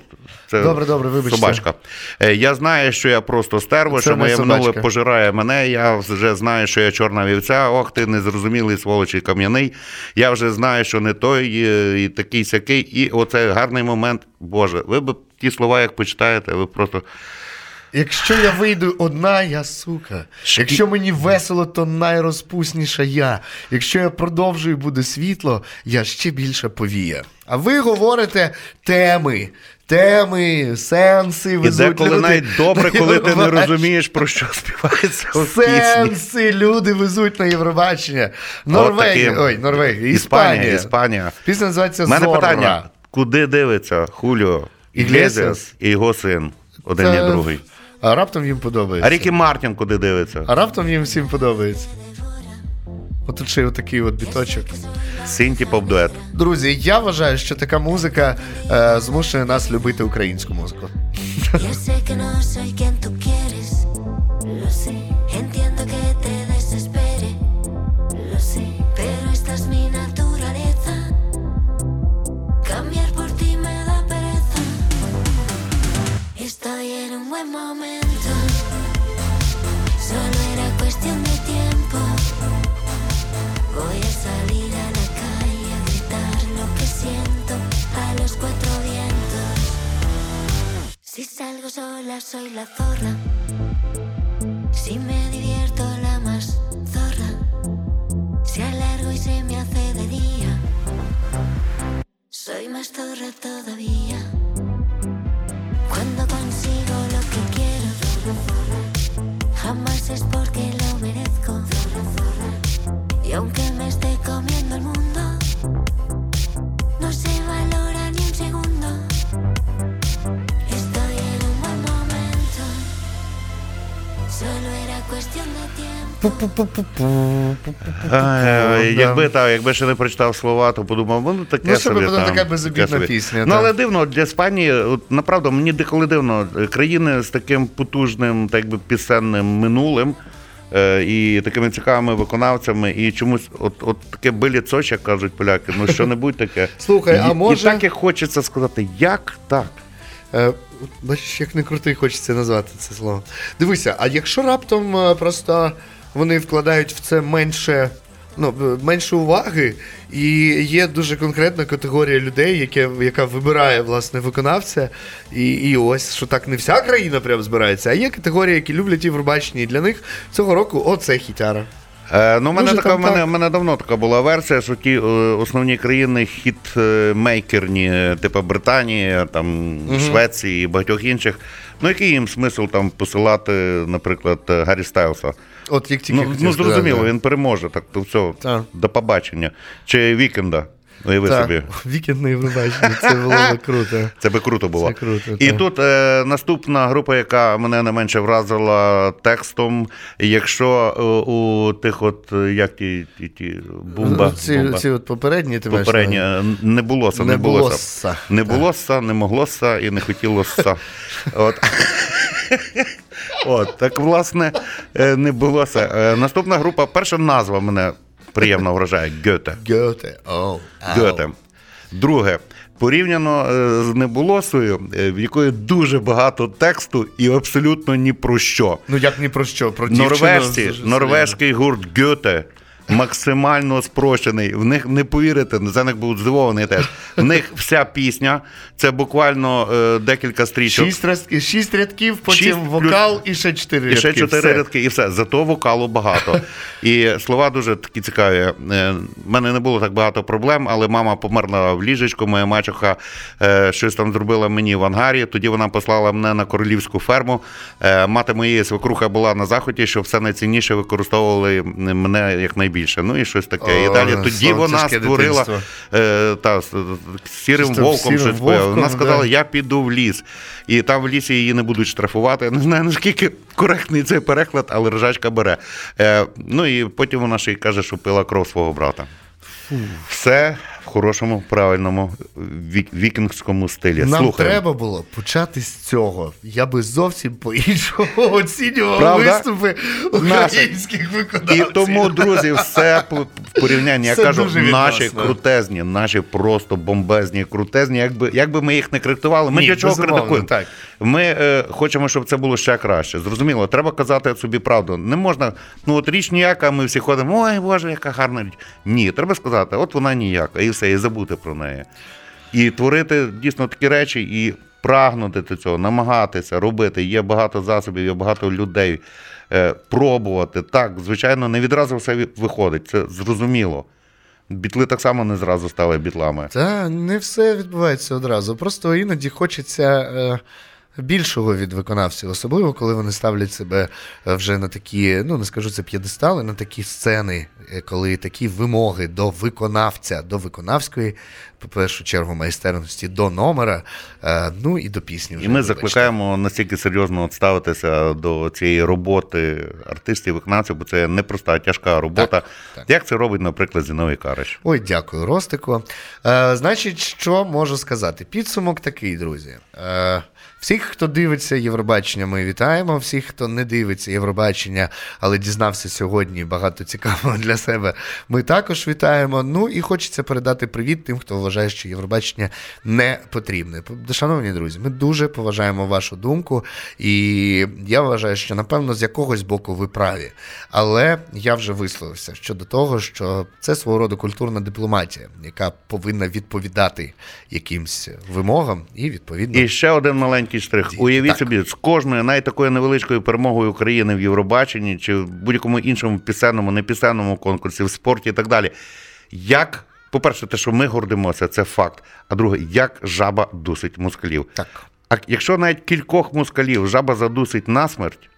це Добре, добре, вибачте. собачка. Е, Я знаю, що я просто стерво, Це що моє минуле пожирає мене. Я вже знаю, що я чорна вівця. Ох, ти незрозумілий сволочий кам'яний. Я вже знаю, що не той, е, і такий сякий. І оце гарний момент. Боже, ви б ті слова, як почитаєте, ви просто. Якщо я вийду одна, я сука. Якщо мені весело, то найрозпусніша я. Якщо я продовжую буде світло, я ще більше повія. А ви говорите теми. Теми, сенси, І деколи люди навіть добре, коли ти не розумієш, про що співається пісні. Сенси люди везуть на Євробачення. Норвегія. Ой. Норвегія. Іспанія, Іспанія. Іспанія. Пісня називається У мене питання: куди дивиться Хуліо? Іглесіас і його син, один Це- і другий. А раптом їм подобається. А Рікі Мартін куди дивиться? А раптом їм всім подобається. Отут ще й отакий от біточок. Синті поп-дует. Друзі, я вважаю, що така музика е, змушує нас любити українську музику. Yo sé que no soy Si salgo sola soy la zorra. Si me divierto la más zorra. Si alargo y se me hace de día. Soy más zorra todavía. Cuando consigo lo que quiero. Jamás es porque lo merezco. Y aunque me esté comiendo el mundo. Якби так, якби ще не прочитав слова, то подумав, ну таке Ну, собі. там, така безобідна пісня, Ну, але дивно, для Іспанії, от, направду, мені деколи дивно, е, країни з таким потужним, так би пісенним минулим. е, І такими цікавими виконавцями, і чомусь, от, от таке биліцоч, як кажуть поляки, ну що-небудь таке. [LAUGHS] Слухай, а І- може- І так як хочеться сказати, як так? Бачиш, як не крутий хочеться назвати це слово. Дивися, а якщо раптом е, просто вони вкладають в це менше. Ну, е, менше уваги, і є дуже конкретна категорія людей, яке, яка вибирає власне виконавця. І, і ось що так не вся країна прям збирається, а є категорія, які люблять Євробачення, і для них цього року оце хітяра. Е, ну, в мене, така, там в мене, мене давно така була версія, що ті е, основні країни хіт-мейкерні, е, типу Британії, там, Швеції і багатьох інших. Ну, який їм смисл там посилати, наприклад, Гаррі Стайлса? От як тільки Ну, ну сказати. зрозуміло, він переможе, так то все, Так. до побачення. Чи Вікенда. Уяви Так, собі. Вікенд на Євробаченні, це було [LAUGHS] круто. Це би круто було. Це круто, І так. тут е, наступна група, яка мене не менше вразила текстом. Якщо е, у тих, от е, як ті, ті, ті бумба, ці, бумба. ці от попередні ти маєш попередні на е, не було са, не, було са. Не було са, не могло са і не хотіло са. [LAUGHS] От. От, так, власне, е, не було са. Е, Наступна група, перша назва мене приємно вражає Гьоте. Гьоте. Гьоте. Друге, порівняно е, з небулосою, е, в якої дуже багато тексту і абсолютно ні про що. Ну як ні про що? Про дівчину Норвежці, норвезький гурт Гьоте максимально спрощений. В них не повірите, за них був здивований теж. В них вся пісня це буквально е, декілька стрічок. Шість, раз- шість рядків, потім Шість плюс- вокал і ще чотири І ще чотири Все. рядки, і все. Зато вокалу багато. І слова дуже такі цікаві. Е, мене не було так багато проблем, але мама померла в ліжечку, моя мачуха е, щось там зробила мені в ангарі. Тоді вона послала мене на королівську ферму. Е, Мати моєї свекруха була на заході, що все найцінніше використовували мене якнайбільше. Ну і щось таке. О, і далі тоді вона створила е, та, з- сірим вовком. «Сірим щось вовком», Вона сказала, да. я піду в ліс. І там в лісі її не будуть штрафувати. Я [LAUGHS] не знаю, наскільки коректний цей переклад, але ржачка бере. Е, ну і потім вона ще й каже, що пила кров свого брата. Все в хорошому, правильному вік- вікінгському стилі. Нам Слухаємо. треба було почати з цього. Я би зовсім по-іншому [LAUGHS] оцінював Правда? виступи Наші. українських І тому, друзі, все в порівнянні. Я Все кажу, наші відносно. крутезні, наші просто бомбезні, крутезні. Якби, якби ми їх не критикували, ми Ні, для чого критикуємо? так. Ми е, хочемо, щоб це було ще краще. Зрозуміло, треба казати собі правду. Не можна, ну от річ ніяка, ми всі ходимо, ой, Боже, яка гарна річ. Ні, треба сказати, от вона ніяка, і все, і забути про неї. І творити дійсно такі речі, і прагнути до цього, намагатися робити. Є багато засобів, є багато людей. Е, пробувати. Так, звичайно, не відразу все виходить, це зрозуміло. Бітли так само не зразу стали бітлами. Та не все відбувається одразу. Просто іноді хочеться е, більшого від виконавців, особливо коли вони ставлять себе е, вже на такі, ну не скажу це п'єдестали, на такі сцени, е, коли такі вимоги до виконавця, до виконавської, по першу чергу, майстерності, до номера, е, ну і до пісні. Вже, І ми вибачте. закликаємо настільки серйозно ставитися до цієї роботи артистів, виконавців, бо це непроста, тяжка робота. Так, так. Як це робить, наприклад, Зіновій Караш? Ой, дякую, Ростико. Е, значить, що можу сказати? Підсумок такий, друзі. Е, всіх, хто дивиться Євробачення, ми вітаємо. Всіх, хто не дивиться Євробачення, але дізнався сьогодні багато цікавого для себе, ми також вітаємо. Ну і хочеться передати привіт тим, хто вважає, що Євробачення не потрібне. Шановні друзі, ми дуже поважаємо вашу думку, і я вважаю, що напевно з якогось боку ви праві. Але я вже висловився щодо того, що це свого роду культурна дипломатія, яка повинна відповідати якимсь вимогам і відповідно. І ще один маленький штрих. Уявіть так. собі, з кожною навіть такою невеличкою перемогою України в Євробаченні чи в будь-якому іншому пісенному, непісенному конкурсі, в спорті і так далі. Як, по-перше, те, що ми гордимося, це факт. А друге, як жаба дусить москалів. Так. А якщо навіть кількох москалів жаба задусить насмерть,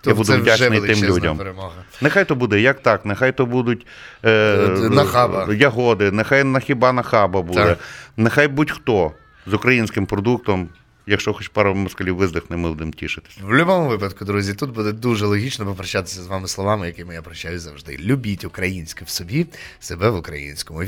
То я буду це вже вдячний тим людям. перемога. Нехай то буде як так, нехай то будуть е, Е, нахаба. ягоди, нехай на хіба нахаба буде, Так. нехай будь-хто з українським продуктом, якщо хоч пару москалів виздихне, ми будемо тішитися. В будь-якому випадку, друзі, тут буде дуже логічно попрощатися з вами словами, якими я прощаюсь завжди. Любіть українське в собі, себе в українському.